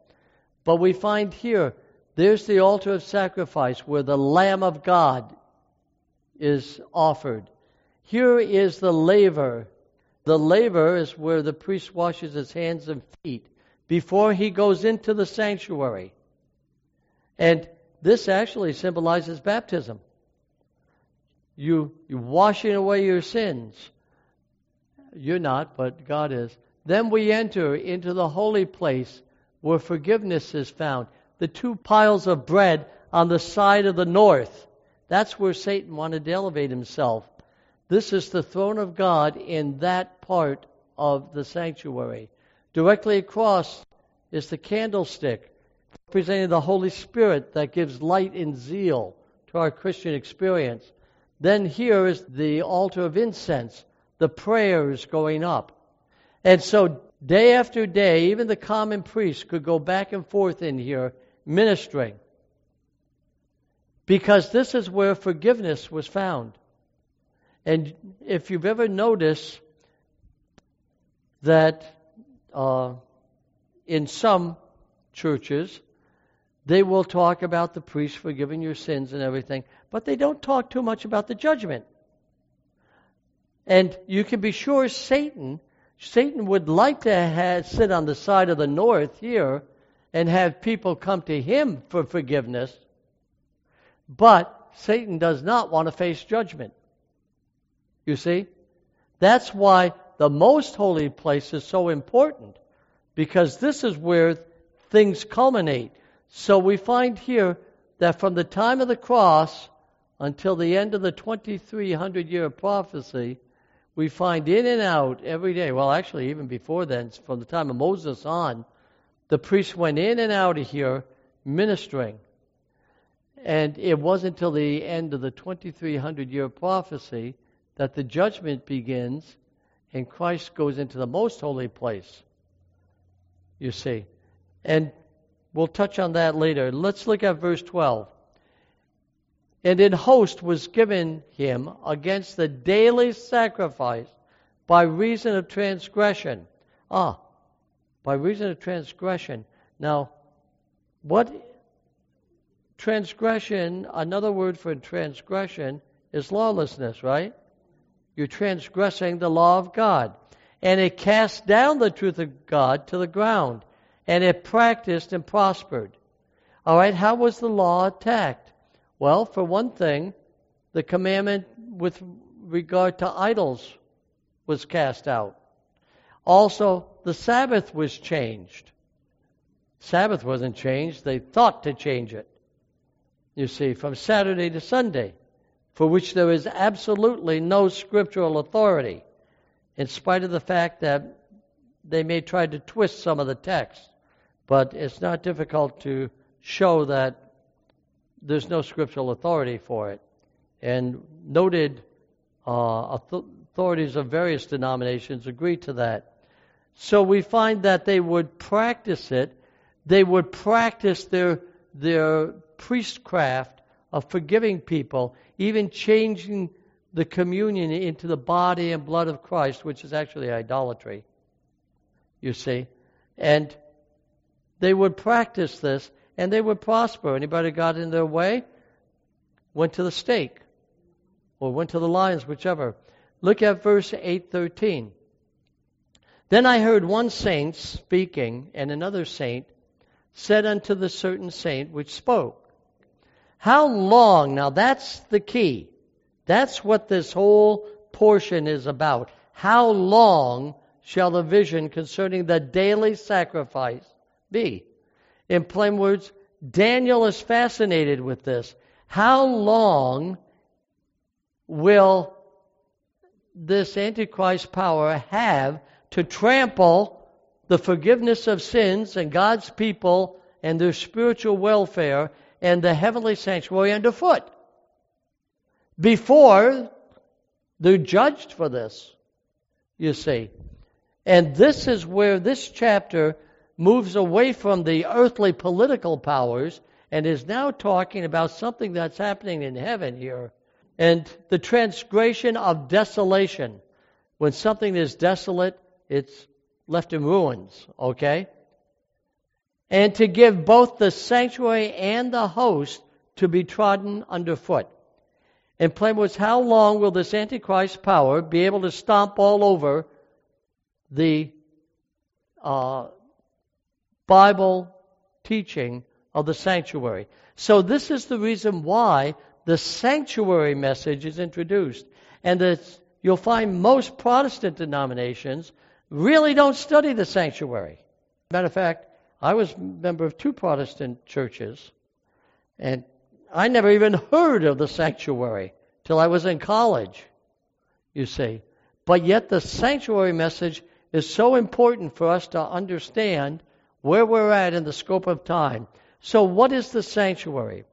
But we find here, there's the altar of sacrifice where the Lamb of God is offered. Here is the laver. The laver is where the priest washes his hands and feet before he goes into the sanctuary. And this actually symbolizes baptism. You, you washing away your sins. You're not, but God is. Then we enter into the holy place where forgiveness is found. The two piles of bread on the side of the north. That's where Satan wanted to elevate himself. This is the throne of God in that part of the sanctuary. Directly across is the candlestick representing the Holy Spirit that gives light and zeal to our Christian experience. Then here is the altar of incense, the prayers going up. And so day after day, even the common priest could go back and forth in here ministering. Because this is where forgiveness was found. And if you've ever noticed that uh, in some churches, they will talk about the priest forgiving your sins and everything, but they don't talk too much about the judgment. And you can be sure Satan, Satan would like to have, sit on the side of the north here and have people come to him for forgiveness, but Satan does not want to face judgment. You see? That's why the most holy place is so important, because this is where things culminate. So we find here that from the time of the cross until the end of the 2300 year prophecy, we find in and out every day. Well, actually, even before then, from the time of Moses on, the priests went in and out of here ministering. And it wasn't until the end of the 2300 year prophecy that the judgment begins and Christ goes into the most holy place. You see. And we'll touch on that later. Let's look at verse 12. And an host was given him against the daily sacrifice by reason of transgression. Ah, by reason of transgression. Now, what transgression, another word for transgression, is lawlessness, right? You're transgressing the law of God. And it cast down the truth of God to the ground. And it practiced and prospered. All right, how was the law attacked? Well, for one thing, the commandment with regard to idols was cast out. Also, the Sabbath was changed. Sabbath wasn't changed, they thought to change it. You see, from Saturday to Sunday, for which there is absolutely no scriptural authority, in spite of the fact that they may try to twist some of the text. But it's not difficult to show that there's no scriptural authority for it. And noted uh, authorities of various denominations agree to that. So we find that they would practice it. They would practice their their priestcraft of forgiving people, even changing the communion into the body and blood of Christ, which is actually idolatry. You see, and they would practice this and they would prosper. Anybody got in their way went to the stake or went to the lions, whichever. Look at verse 813. Then I heard one saint speaking, and another saint said unto the certain saint which spoke, How long? Now that's the key. That's what this whole portion is about. How long shall the vision concerning the daily sacrifice be? In plain words, Daniel is fascinated with this. How long will this Antichrist power have to trample the forgiveness of sins and God's people and their spiritual welfare and the heavenly sanctuary underfoot before they're judged for this, you see. And this is where this chapter moves away from the earthly political powers and is now talking about something that's happening in heaven here. And the transgression of desolation. When something is desolate, it's left in ruins, okay? And to give both the sanctuary and the host to be trodden underfoot. And plain words, how long will this Antichrist power be able to stomp all over the uh, Bible teaching of the sanctuary. So this is the reason why the sanctuary message is introduced. And that you'll find most Protestant denominations really don't study the sanctuary. Matter of fact, I was a member of two Protestant churches, and I never even heard of the sanctuary till I was in college, you see. But yet the sanctuary message is so important for us to understand where we're at in the scope of time. So, what is the sanctuary?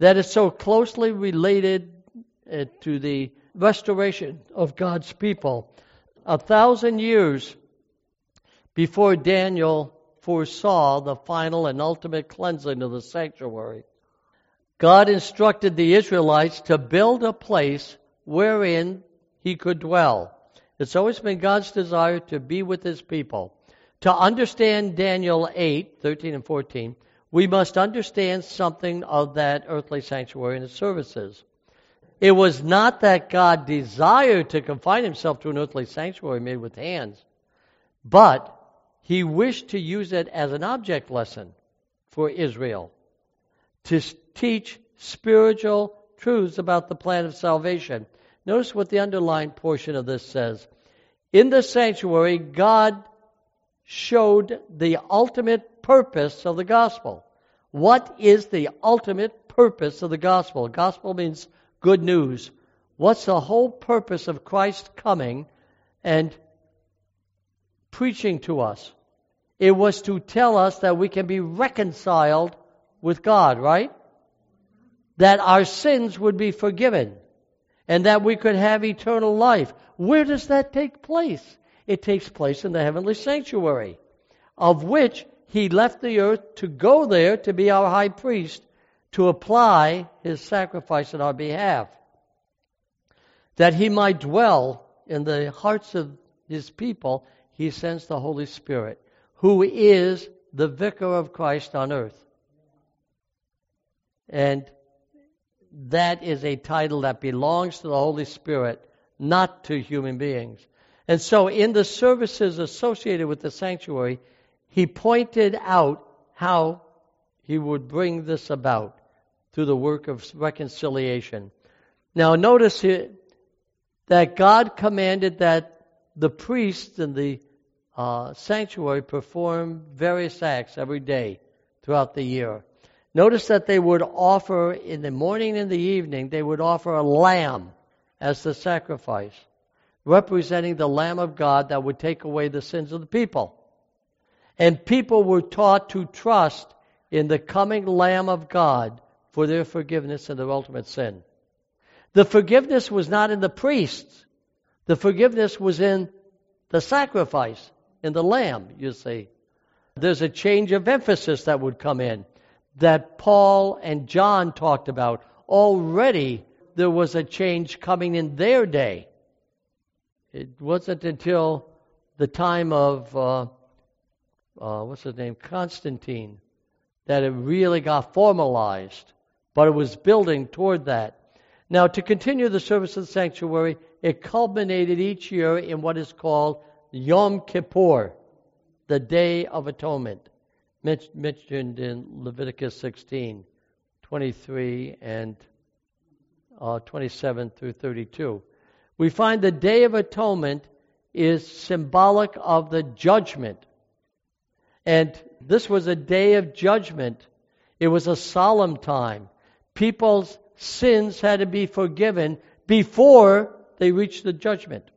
That is so closely related uh, to the restoration of God's people. A thousand years before Daniel foresaw the final and ultimate cleansing of the sanctuary, God instructed the Israelites to build a place wherein he could dwell. It's always been God's desire to be with his people. To understand Daniel 8, 13 and 14, we must understand something of that earthly sanctuary and its services. It was not that God desired to confine himself to an earthly sanctuary made with hands, but he wished to use it as an object lesson. for Israel to teach spiritual truths about the plan of salvation. Notice what the underlined portion of this says. In the sanctuary, God showed the ultimate purpose of the gospel. What is the ultimate purpose of the gospel? Gospel means good news. What's the whole purpose of Christ coming and preaching to us? It was to tell us that we can be reconciled with God, right? That our sins would be forgiven and that we could have eternal life. Where does that take place? It takes place in the heavenly sanctuary, of which he left the earth to go there to be our high priest, to apply his sacrifice on our behalf, that he might dwell in the hearts of his people. He sends the Holy Spirit, who is the vicar of Christ on earth. And that is a title that belongs to the Holy Spirit, not to human beings. And so, in the services associated with the sanctuary, he pointed out how he would bring this about through the work of reconciliation. Now, notice here that God commanded that the priests and the uh, sanctuary perform various acts every day throughout the year. Notice that they would offer in the morning and the evening, they would offer a lamb as the sacrifice, representing the Lamb of God that would take away the sins of the people. And people were taught to trust in the coming Lamb of God for their forgiveness and their ultimate sin. The forgiveness was not in the priests. The forgiveness was in the sacrifice, in the lamb, you see. There's a change of emphasis that would come in that Paul and John talked about. Already there was a change coming in their day. It wasn't until the time of, uh, uh, what's his name, Constantine, that it really got formalized. But it was building toward that. Now, to continue the service of the sanctuary, it culminated each year in what is called Yom Kippur, the Day of Atonement mentioned in Leviticus 16, 23 and uh, 27 through 32. We find the Day of Atonement is symbolic of the judgment. And this was a day of judgment. It was a solemn time. People's sins had to be forgiven before they reached the judgment.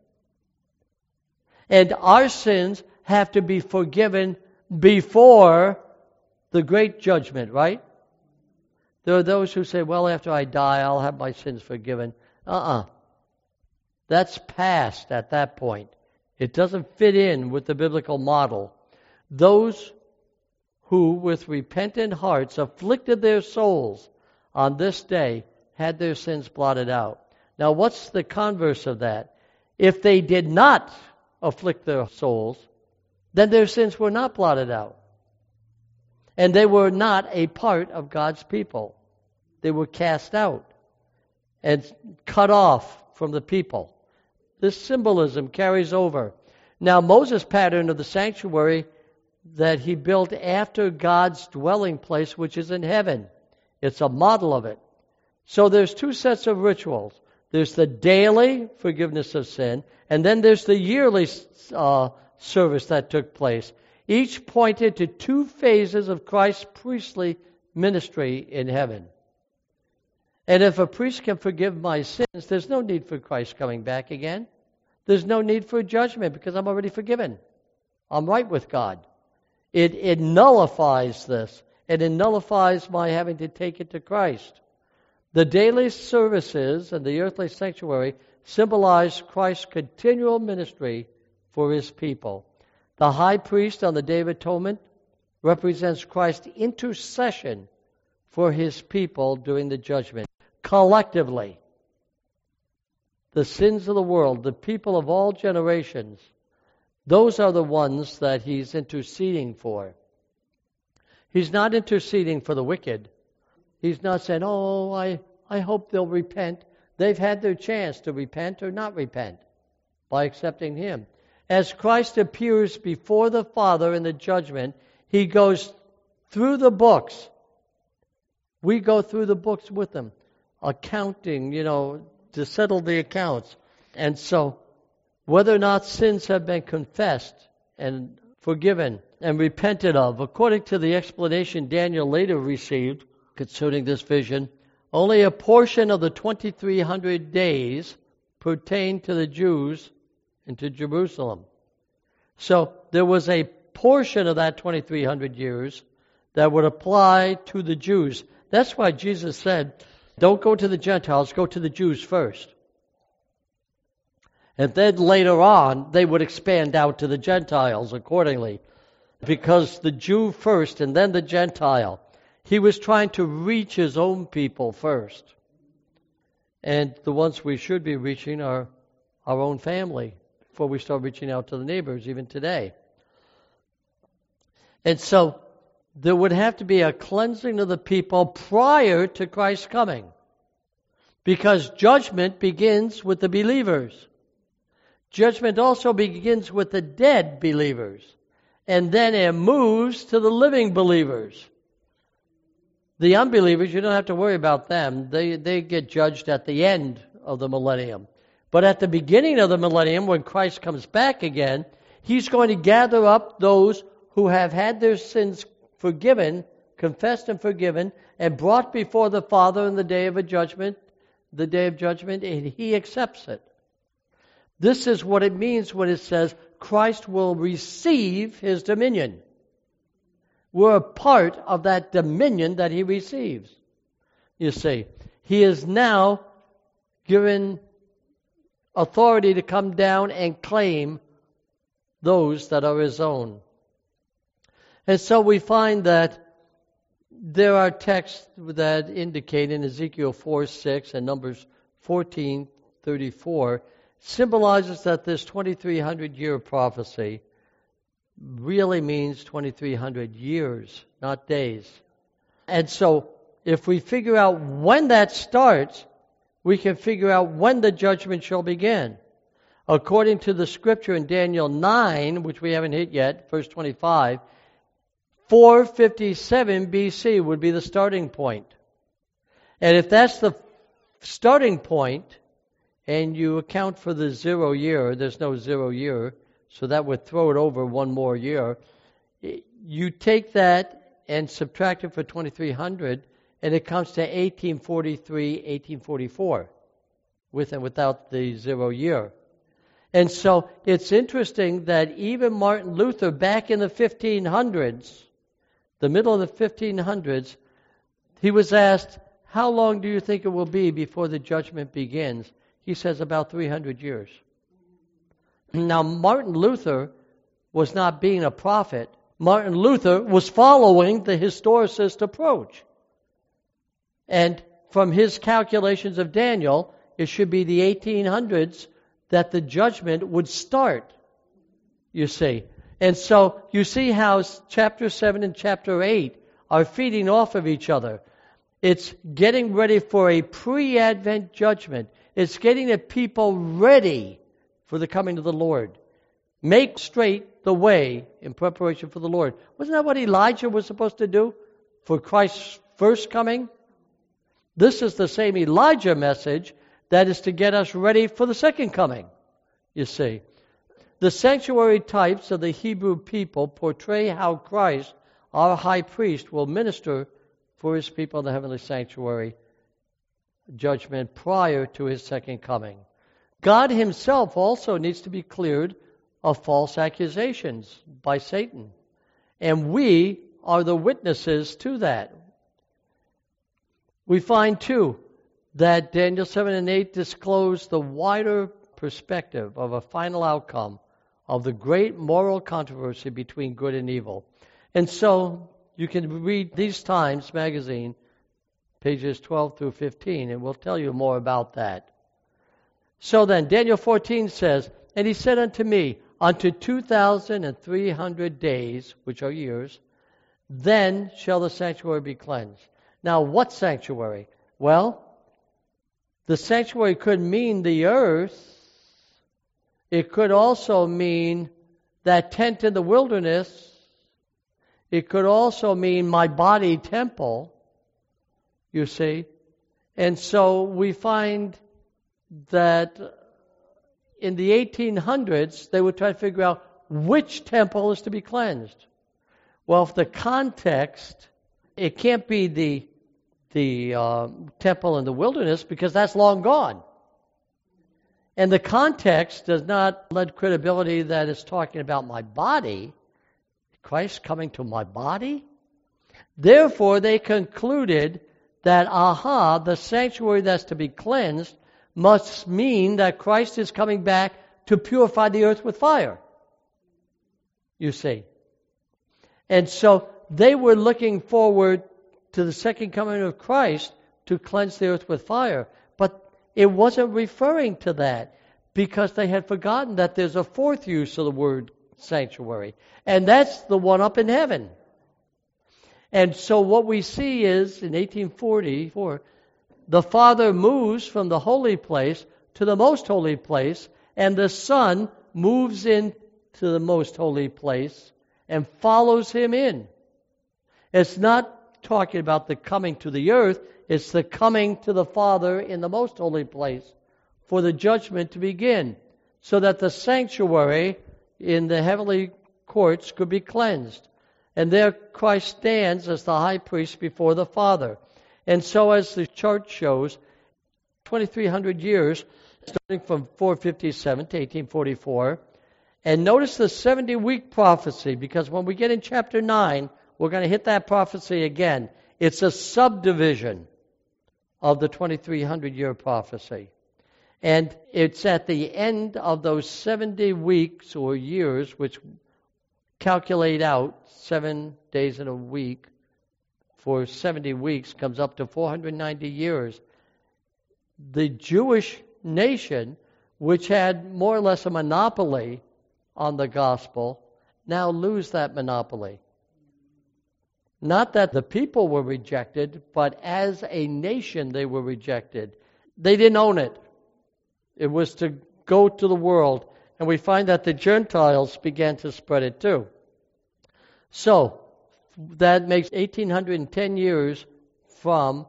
And our sins have to be forgiven before the great judgment, right? There are those who say, well, after I die, I'll have my sins forgiven. Uh uh-uh. uh That's past at that point. It doesn't fit in with the biblical model. Those who, with repentant hearts, afflicted their souls on this day had their sins blotted out. Now, what's the converse of that? If they did not afflict their souls, then their sins were not blotted out. And they were not a part of God's people. They were cast out and cut off from the people. This symbolism carries over. Now, Moses' pattern of the sanctuary that he built after God's dwelling place, which is in heaven, it's a model of it. So there's two sets of rituals. There's the daily forgiveness of sin, and then there's the yearly uh, service that took place. Each pointed to two phases of Christ's priestly ministry in heaven. And if a priest can forgive my sins, there's no need for Christ coming back again. There's no need for judgment because I'm already forgiven. I'm right with God. It, it nullifies this, and it nullifies my having to take it to Christ. The daily services and the earthly sanctuary symbolize Christ's continual ministry for his people. The high priest on the Day of Atonement represents Christ's intercession for his people during the judgment. Collectively, the sins of the world, the people of all generations, those are the ones that he's interceding for. He's not interceding for the wicked. He's not saying, oh, I, I hope they'll repent. They've had their chance to repent or not repent by accepting him. As Christ appears before the Father in the judgment, he goes through the books. We go through the books with them, accounting, you know, to settle the accounts. And so, whether or not sins have been confessed and forgiven and repented of, according to the explanation Daniel later received concerning this vision, only a portion of the 2300 days pertain to the Jews and to Jerusalem. So there was a portion of that 2300 years that would apply to the Jews. That's why Jesus said, don't go to the Gentiles, go to the Jews first. And then later on, they would expand out to the Gentiles accordingly. Because the Jew first and then the Gentile. He was trying to reach his own people first. And the ones we should be reaching are our own family before we start reaching out to the neighbors, even today. And so there would have to be a cleansing of the people prior to Christ's coming. Because judgment begins with the believers. Judgment also begins with the dead believers. And then it moves to the living believers. The unbelievers, you don't have to worry about them. They, they get judged at the end of the millennium. But at the beginning of the millennium, when Christ comes back again, he's going to gather up those who have had their sins forgiven, confessed and forgiven, and brought before the Father in the day of judgment, the day of judgment, and he accepts it. This is what it means when it says Christ will receive his dominion. We're a part of that dominion that he receives. You see, he is now given authority to come down and claim those that are his own. And so we find that there are texts that indicate in Ezekiel 4 6 and Numbers 14 34 symbolizes that this 2300 year prophecy really means 2300 years, not days. And so if we figure out when that starts, we can figure out when the judgment shall begin. According to the scripture in Daniel 9, which we haven't hit yet, verse 25, 457 BC would be the starting point. And if that's the starting point, and you account for the zero year, there's no zero year, so that would throw it over one more year. You take that and subtract it for 2300, and it comes to 1843, 1844, with and without the zero year. And so it's interesting that even Martin Luther, back in the 1500s, the middle of the 1500s, he was asked, How long do you think it will be before the judgment begins? He says, About 300 years. Now, Martin Luther was not being a prophet. Martin Luther was following the historicist approach. And from his calculations of Daniel, it should be the 1800s that the judgment would start, you see. And so you see how chapter 7 and chapter 8 are feeding off of each other. It's getting ready for a pre Advent judgment, it's getting the people ready for the coming of the Lord. Make straight the way in preparation for the Lord. Wasn't that what Elijah was supposed to do for Christ's first coming? This is the same Elijah message that is to get us ready for the second coming, you see. The sanctuary types of the Hebrew people portray how Christ, our high priest, will minister for his people in the heavenly sanctuary judgment prior to his second coming. God himself also needs to be cleared of false accusations by Satan. And we are the witnesses to that. We find, too, that Daniel 7 and 8 disclose the wider perspective of a final outcome of the great moral controversy between good and evil. And so you can read These Times magazine, pages 12 through 15, and we'll tell you more about that. So then, Daniel 14 says, And he said unto me, Unto 2,300 days, which are years, then shall the sanctuary be cleansed. Now, what sanctuary? Well, the sanctuary could mean the earth, it could also mean that tent in the wilderness. It could also mean my body temple, you see. And so we find that in the 1800s, they would try to figure out which temple is to be cleansed. Well, if the context, it can't be the the uh, temple in the wilderness because that's long gone. And the context does not lend credibility that it's talking about my body. Christ coming to my body? Therefore, they concluded that, aha, the sanctuary that's to be cleansed must mean that Christ is coming back to purify the earth with fire. You see. And so they were looking forward to the second coming of Christ to cleanse the earth with fire. But it wasn't referring to that because they had forgotten that there's a fourth use of the word sanctuary, and that's the one up in heaven. And so what we see is in 1844, the Father moves from the holy place to the most holy place, and the Son moves into the most holy place and follows him in. It's not talking about the coming to the earth, it's the coming to the Father in the most holy place for the judgment to begin, so that the sanctuary in the heavenly courts could be cleansed. And there Christ stands as the high priest before the Father. And so, as the chart shows, 2,300 years, starting from 457 to 1844. And notice the 70 week prophecy, because when we get in chapter 9, we're going to hit that prophecy again. It's a subdivision of the 2,300 year prophecy. And it's at the end of those 70 weeks or years, which calculate out seven days in a week for 70 weeks, comes up to 490 years. The Jewish nation, which had more or less a monopoly on the gospel, now lose that monopoly. Not that the people were rejected, but as a nation they were rejected. They didn't own it. It was to go to the world. And we find that the Gentiles began to spread it too. So, that makes 1810 years from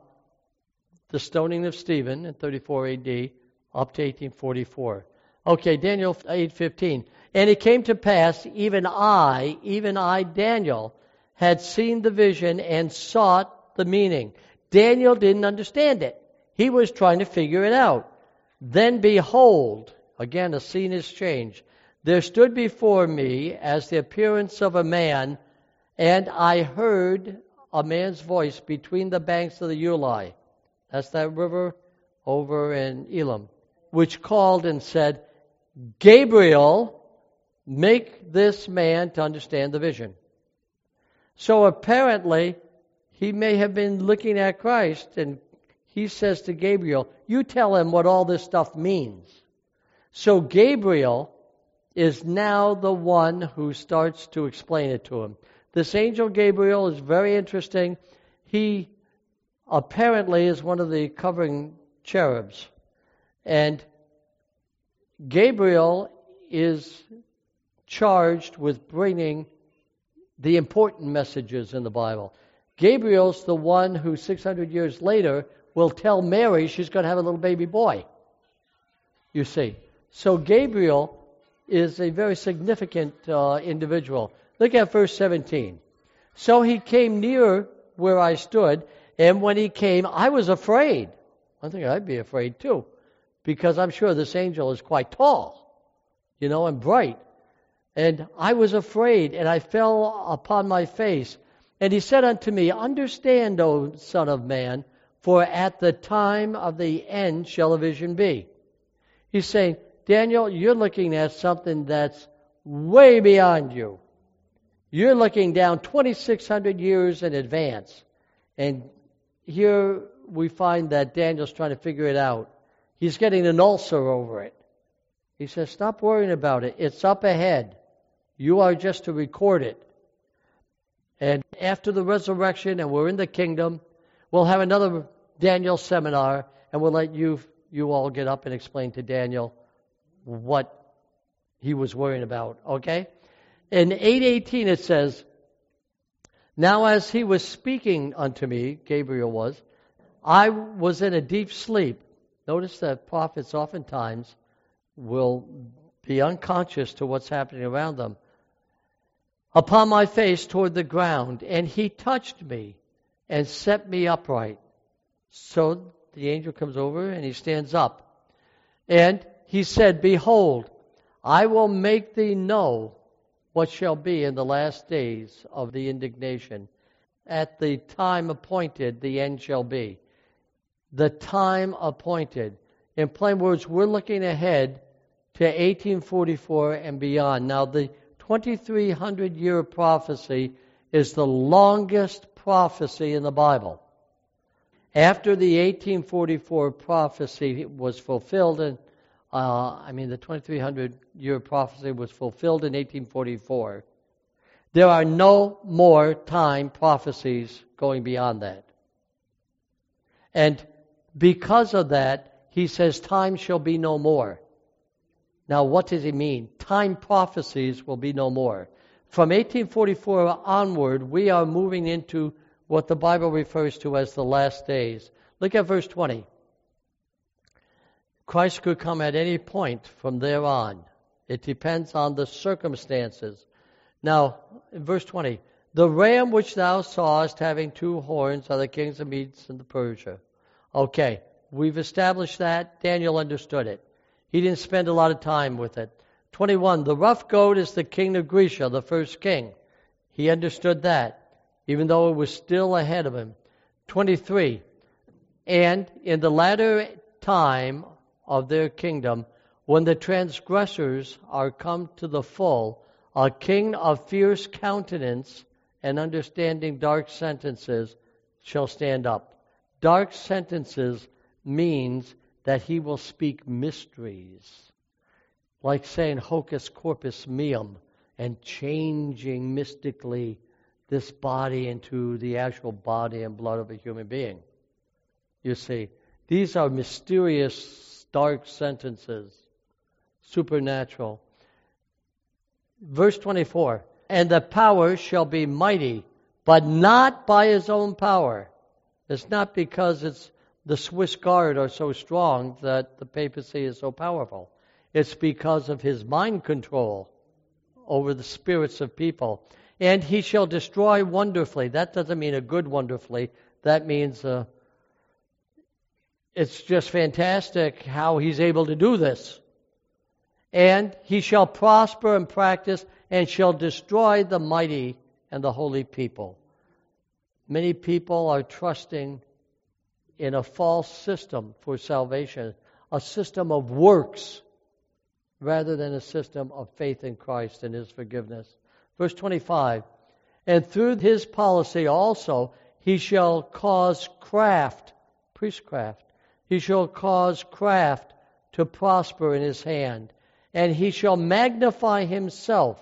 the stoning of Stephen in 34 AD up to 1844. Okay, Daniel 8:15. And it came to pass, even I, even I, Daniel, had seen the vision and sought the meaning. Daniel didn't understand it. He was trying to figure it out. Then behold, again a scene is changed. There stood before me as the appearance of a man, and I heard a man's voice between the banks of the Ulai. That's that river over in Elam, which called and said, Gabriel, make this man to understand the vision. So apparently, he may have been looking at Christ, and he says to Gabriel, You tell him what all this stuff means. So Gabriel is now the one who starts to explain it to him. This angel Gabriel is very interesting. He apparently is one of the covering cherubs. And Gabriel is charged with bringing the important messages in the Bible. Gabriel's the one who 600 years later will tell Mary she's going to have a little baby boy. You see. So Gabriel is a very significant uh, individual. Look at verse 17. So he came near where I stood, and when he came, I was afraid. I think I'd be afraid too, because I'm sure this angel is quite tall, you know, and bright. And I was afraid, and I fell upon my face. And he said unto me, Understand, O Son of Man, for at the time of the end shall a vision be. He's saying, Daniel, you're looking at something that's way beyond you. You're looking down 2,600 years in advance. And here we find that Daniel's trying to figure it out. He's getting an ulcer over it. He says, Stop worrying about it. It's up ahead. You are just to record it. And after the resurrection and we're in the kingdom, we'll have another Daniel seminar and we'll let you you all get up and explain to Daniel what he was worrying about, okay? In 818 it says, Now, as he was speaking unto me, Gabriel was, I was in a deep sleep. Notice that prophets oftentimes will be unconscious to what's happening around them. Upon my face toward the ground, and he touched me and set me upright. So the angel comes over and he stands up. And he said, Behold, I will make thee know what shall be in the last days of the indignation. At the time appointed, the end shall be. The time appointed. In plain words, we're looking ahead to 1844 and beyond. Now, the 2300 year prophecy is the longest prophecy in the Bible. After the 1844 prophecy was fulfilled, and uh, I mean the 2300 year prophecy was fulfilled in 1844, there are no more time prophecies going beyond that. And because of that, he says, Time shall be no more. Now, what does he mean? Time prophecies will be no more. From 1844 onward, we are moving into what the Bible refers to as the last days. Look at verse 20. Christ could come at any point from there on. It depends on the circumstances. Now, in verse 20, the ram which thou sawest having two horns are the kings of Medes and the Persia. Okay, we've established that. Daniel understood it. He didn't spend a lot of time with it. 21, the rough goat is the king of Grecia, the first king. He understood that even though it was still ahead of him. 23. And in the latter time of their kingdom, when the transgressors are come to the full, a king of fierce countenance and understanding dark sentences shall stand up. Dark sentences means that he will speak mysteries, like saying hocus corpus meum and changing mystically this body into the actual body and blood of a human being. You see, these are mysterious, dark sentences, supernatural. Verse 24 And the power shall be mighty, but not by his own power. It's not because it's the Swiss Guard are so strong that the papacy is so powerful. It's because of his mind control over the spirits of people and he shall destroy wonderfully. That doesn't mean a good wonderfully. That means uh, it's just fantastic how he's able to do this. And he shall prosper and practice and shall destroy the mighty and the holy people. Many people are trusting in a false system for salvation, a system of works rather than a system of faith in Christ and his forgiveness. Verse 25 And through his policy also he shall cause craft, priestcraft, he shall cause craft to prosper in his hand, and he shall magnify himself,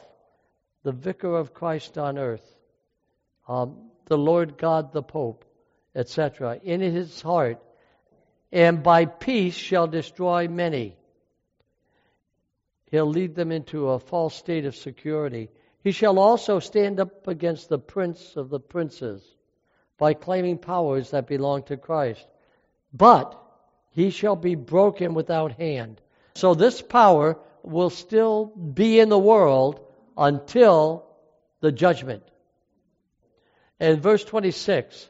the vicar of Christ on earth, um, the Lord God the Pope, etc., in his heart, and by peace shall destroy many. He'll lead them into a false state of security he shall also stand up against the prince of the princes by claiming powers that belong to Christ. But he shall be broken without hand. So this power will still be in the world until the judgment. And verse 26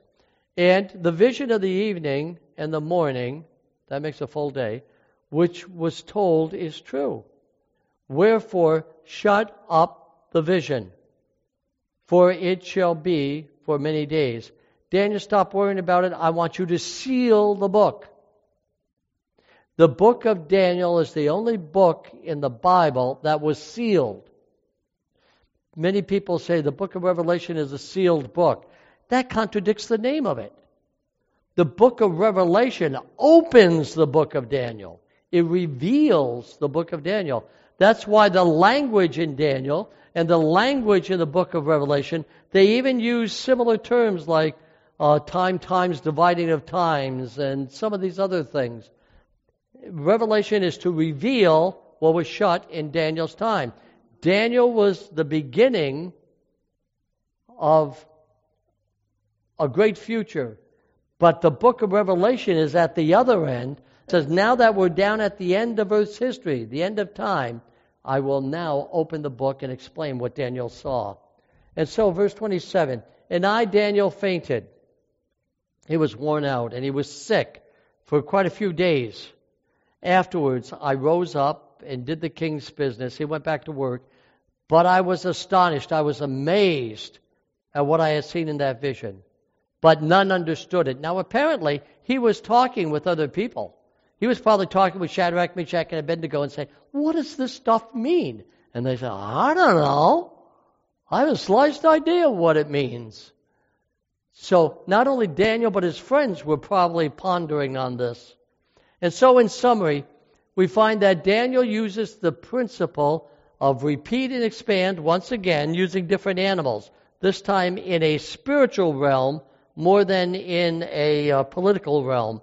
And the vision of the evening and the morning, that makes a full day, which was told is true. Wherefore, shut up the vision, for it shall be for many days. Daniel, stop worrying about it. I want you to seal the book. The book of Daniel is the only book in the Bible that was sealed. Many people say the book of Revelation is a sealed book. That contradicts the name of it. The book of Revelation opens the book of Daniel. It reveals the book of Daniel. That's why the language in Daniel and the language in the book of Revelation, they even use similar terms like uh, time times dividing of times and some of these other things. Revelation is to reveal what was shut in Daniel's time. Daniel was the beginning of a great future. But the book of Revelation is at the other end. It says, Now that we're down at the end of Earth's history, the end of time, I will now open the book and explain what Daniel saw. And so, verse 27 And I, Daniel, fainted. He was worn out and he was sick for quite a few days. Afterwards, I rose up and did the king's business. He went back to work. But I was astonished. I was amazed at what I had seen in that vision but none understood it. Now, apparently, he was talking with other people. He was probably talking with Shadrach, Meshach, and Abednego and saying, What does this stuff mean? And they said, I don't know. I have a sliced idea of what it means. So, not only Daniel, but his friends were probably pondering on this. And so, in summary, we find that Daniel uses the principle of repeat and expand once again using different animals, this time in a spiritual realm more than in a uh, political realm.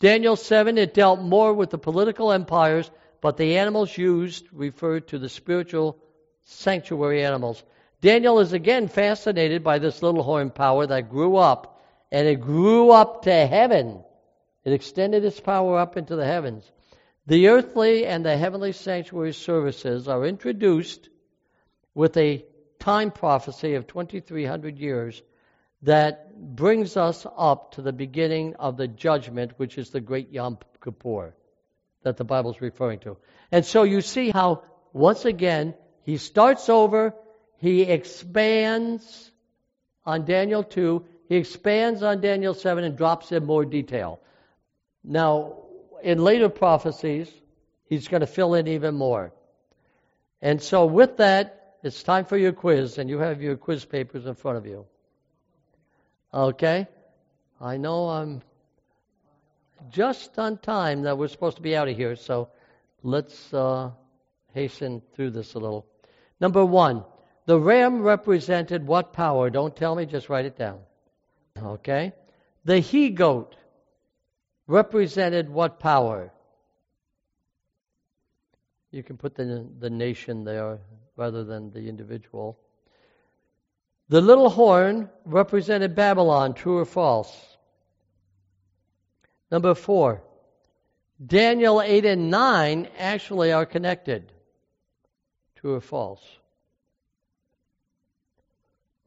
Daniel 7, it dealt more with the political empires, but the animals used referred to the spiritual sanctuary animals. Daniel is again fascinated by this little horn power that grew up, and it grew up to heaven. It extended its power up into the heavens. The earthly and the heavenly sanctuary services are introduced with a time prophecy of 2,300 years that brings us up to the beginning of the judgment, which is the great Yom Kippur that the Bible is referring to. And so you see how, once again, he starts over, he expands on Daniel 2, he expands on Daniel 7 and drops in more detail. Now, in later prophecies, he's going to fill in even more. And so, with that, it's time for your quiz, and you have your quiz papers in front of you. Okay? I know I'm just on time that we're supposed to be out of here, so let's uh, hasten through this a little. Number one, the ram represented what power? Don't tell me, just write it down. Okay? The he goat represented what power? You can put the, the nation there rather than the individual. The little horn represented Babylon, true or false? Number four, Daniel 8 and 9 actually are connected. True or false?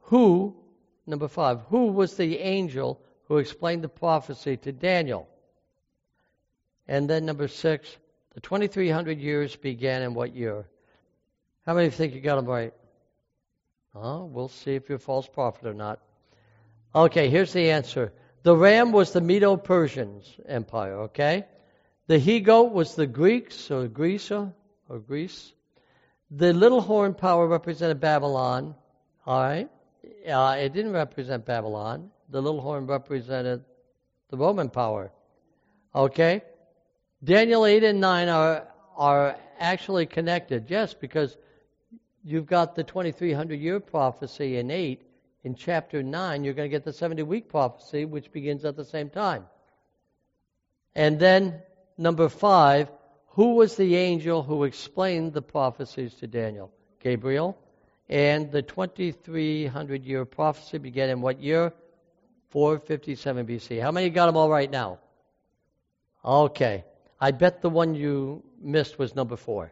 Who, number five, who was the angel who explained the prophecy to Daniel? And then number six, the 2300 years began in what year? How many think you got them right? Uh, we'll see if you're a false prophet or not. Okay, here's the answer. The ram was the Medo Persians Empire, okay? The he goat was the Greeks or Greece or, Greece. The little horn power represented Babylon, all right? Uh, it didn't represent Babylon. The little horn represented the Roman power, okay? Daniel 8 and 9 are, are actually connected, yes, because you've got the 2300 year prophecy in 8. In chapter 9, you're going to get the 70 week prophecy, which begins at the same time. And then, number 5, who was the angel who explained the prophecies to Daniel? Gabriel. And the 2300 year prophecy began in what year? 457 BC. How many got them all right now? Okay. I bet the one you missed was number 4.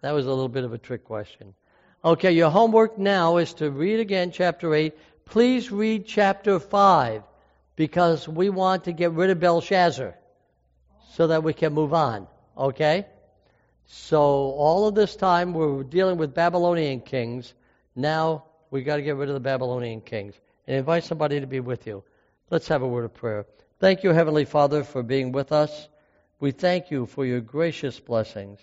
That was a little bit of a trick question. Okay, your homework now is to read again chapter 8. Please read chapter 5 because we want to get rid of Belshazzar so that we can move on. Okay? So, all of this time we're dealing with Babylonian kings. Now we got to get rid of the Babylonian kings and invite somebody to be with you. Let's have a word of prayer. Thank you, Heavenly Father, for being with us. We thank you for your gracious blessings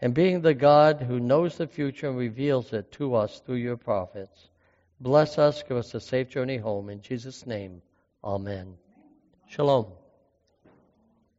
and being the God who knows the future and reveals it to us through your prophets. Bless us, give us a safe journey home. In Jesus' name, amen. Shalom.